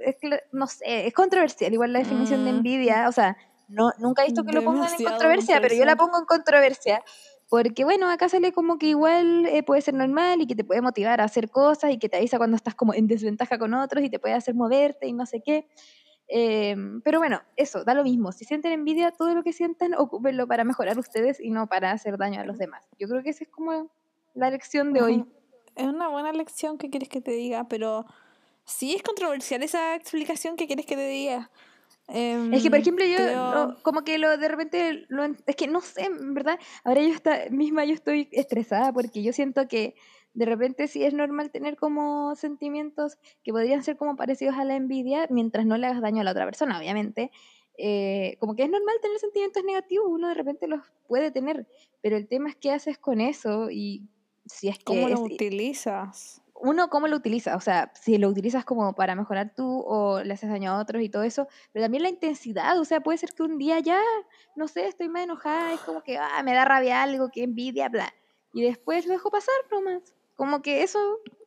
es, no sé, es controversial, igual la definición de mm. envidia, o sea, no, nunca he visto que lo pongan en controversia, pero yo la pongo en controversia. Porque bueno, acá sale como que igual eh, puede ser normal y que te puede motivar a hacer cosas y que te avisa cuando estás como en desventaja con otros y te puede hacer moverte y no sé qué. Em, pero bueno, eso, da lo mismo. Si sienten envidia, todo lo que sientan, ocúpenlo para mejorar ustedes y no para hacer daño a los demás. Yo creo que esa es como la lección de hoy. Es una buena lección que quieres que te diga, pero sí es controversial esa explicación que quieres que te diga es que, por em, ejemplo, yo como que lo de repente, lo, es que no sé, en verdad, ahora yo está, misma yo estoy estresada porque yo siento que de repente sí es normal tener como sentimientos que podrían ser como parecidos a la envidia mientras no le hagas daño a la otra persona, obviamente. Eh, como que es normal tener sentimientos negativos, uno de repente los puede tener, pero el tema es qué haces con eso y si es que... ¿Cómo lo utilizas? uno, cómo lo utilizas, o sea, si lo utilizas como para mejorar tú o le haces daño a otros y todo eso, pero también la intensidad, o sea, puede ser que un día ya, no sé, estoy más enojada, es como que ah, me da rabia algo, que envidia, bla, y después lo dejo pasar nomás, como que eso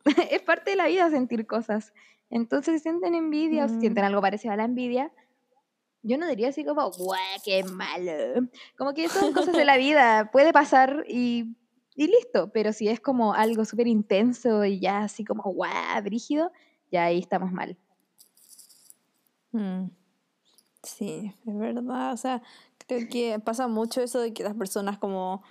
es parte de la vida sentir cosas. Entonces, si sienten envidia o si sienten algo parecido a la envidia, yo no diría así como, guau, qué malo. Como que son cosas de la vida, puede pasar y y listo. Pero si es como algo súper intenso y ya así como guau, brígido, ya ahí estamos mal. Mm. Sí, es verdad. O sea, creo que pasa mucho eso de que las personas como,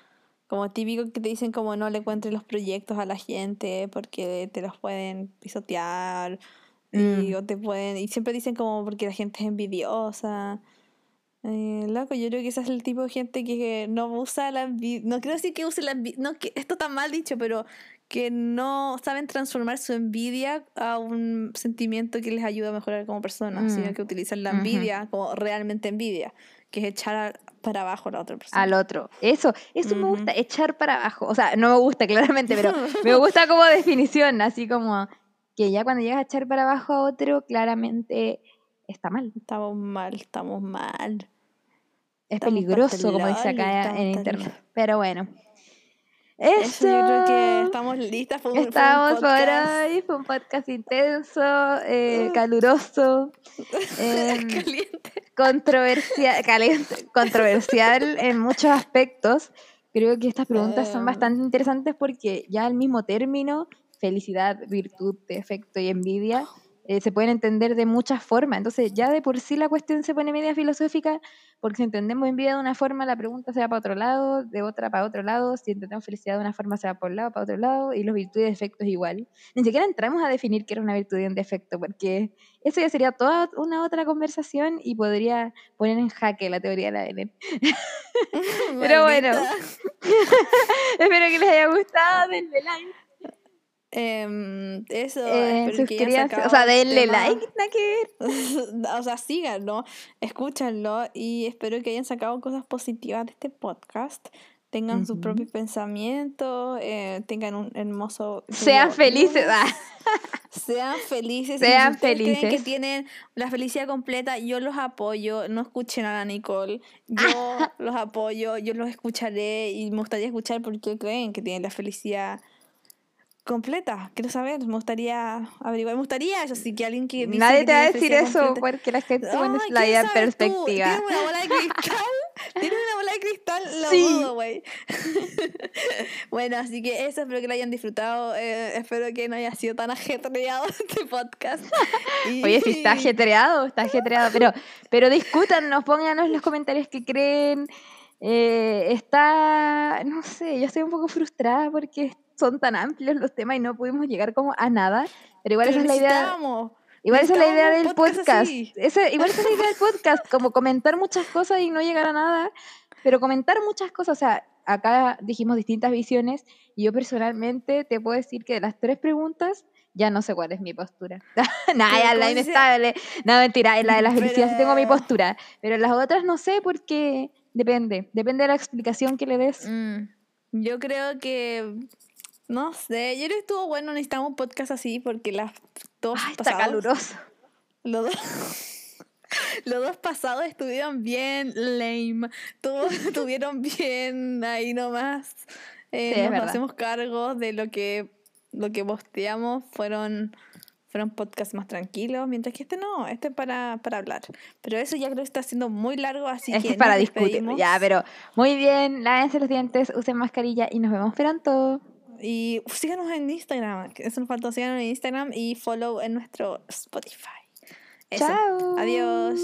como típico que te dicen como no le encuentres los proyectos a la gente porque te los pueden pisotear y, mm. o te pueden, y siempre dicen como porque la gente es envidiosa. Eh, loco, yo creo que ese es el tipo de gente que no usa la envidia. No quiero decir que use la envidia. No, que esto está mal dicho, pero que no saben transformar su envidia a un sentimiento que les ayuda a mejorar como personas, sino mm. que utilizan la envidia como realmente envidia, que es echar para abajo a la otra persona. Al otro. Eso, eso me gusta, echar para abajo. O sea, no me gusta claramente, pero me gusta como definición, así como que ya cuando llegas a echar para abajo a otro, claramente está mal. Estamos mal, estamos mal. Es peligroso, como dice acá en internet. Pero bueno. Eso. yo creo que estamos listas. Fue un, Estamos por hoy. Fue un podcast intenso, eh, uh. caluroso. Em, caliente. Controversial, caliente, controversial en muchos aspectos. Creo que estas preguntas son em. bastante interesantes porque ya el mismo término, felicidad, virtud, defecto y envidia, eh, se pueden entender de muchas formas. Entonces, ya de por sí la cuestión se pone media filosófica, porque si entendemos en vida de una forma, la pregunta se va para otro lado, de otra para otro lado, si entendemos felicidad de una forma, se va por un lado, para otro lado, y los virtudes y defectos igual. Ni siquiera entramos a definir qué era una virtud y un defecto, porque eso ya sería toda una otra conversación y podría poner en jaque la teoría de la ADN. Pero bueno, espero que les haya gustado, denle Em, eso, Eh, espero que suscríbanse, o sea, denle like, o sea, síganlo, escúchanlo y espero que hayan sacado cosas positivas de este podcast. Tengan sus Ujú. propios pensamientos, eh, tengan un hermoso. Sean felices. ah. Sean felices. Sean si ustedes creen que felices. tienen la felicidad completa, yo los apoyo. No escuchen a la Nicole. Yo los apoyo, yo los escucharé y me gustaría escuchar por qué creen que tienen la felicidad completa. Quiero saber, me gustaría averiguar. Me gustaría, eso sí, que alguien que. dice Nadie que te va a tiene decir eso completa- porque la gente pone la ¿quién vida en sabes tú? perspectiva. ¿Tienes una bola de cristal? ¿Tienes una bola de cristal? Lo Sí. dudo, güey. bueno, así que eso, espero que lo hayan disfrutado. eh, espero que no haya sido tan ajetreado este podcast. Y- Oye, si está ajetreado, está ajetreado, pero, pero discútanos, pónganos en los comentarios que creen. Eh, está, no sé, yo estoy un poco frustrada porque son tan amplios los temas y no pudimos llegar como a nada, pero igual Pero esa es la idea. Igual esa es la idea del podcast podcast. Ese- igual esa es la idea del podcast, como comentar muchas cosas y no llegar a nada, pero comentar muchas cosas. O sea, acá dijimos distintas visiones y yo personalmente te puedo decir que de las tres preguntas ya no sé cuál es mi postura. Nada, Pero ya ¿cómo la inestable. No, mentira, en la de la felicidad sí tengo mi Pero- postura, pero en las otras no sé porque depende, depende de la explicación que le des. Mm, Yo creo que. No sé, yo creo que estuvo bueno. Necesitamos un podcast así porque las dos Ay, está pasados- caluroso. Los dos, los dos pasados estuvieron bien lame. Todos estuvieron bien ahí nomás. Eh, Sí, nos hacemos cargo de lo que, lo que posteamos. Fueron, fueron podcasts más tranquilos. Mientras que este no, este es para, para hablar. Pero eso ya creo que está siendo muy largo. Así Este que es para discutir. Ya, pero muy bien, lávense los dientes, usen mascarilla y nos vemos pronto. Y síganos en Instagram. que Eso nos faltó. Síganos en Instagram y follow en nuestro Spotify. Eso. Chao. Adiós.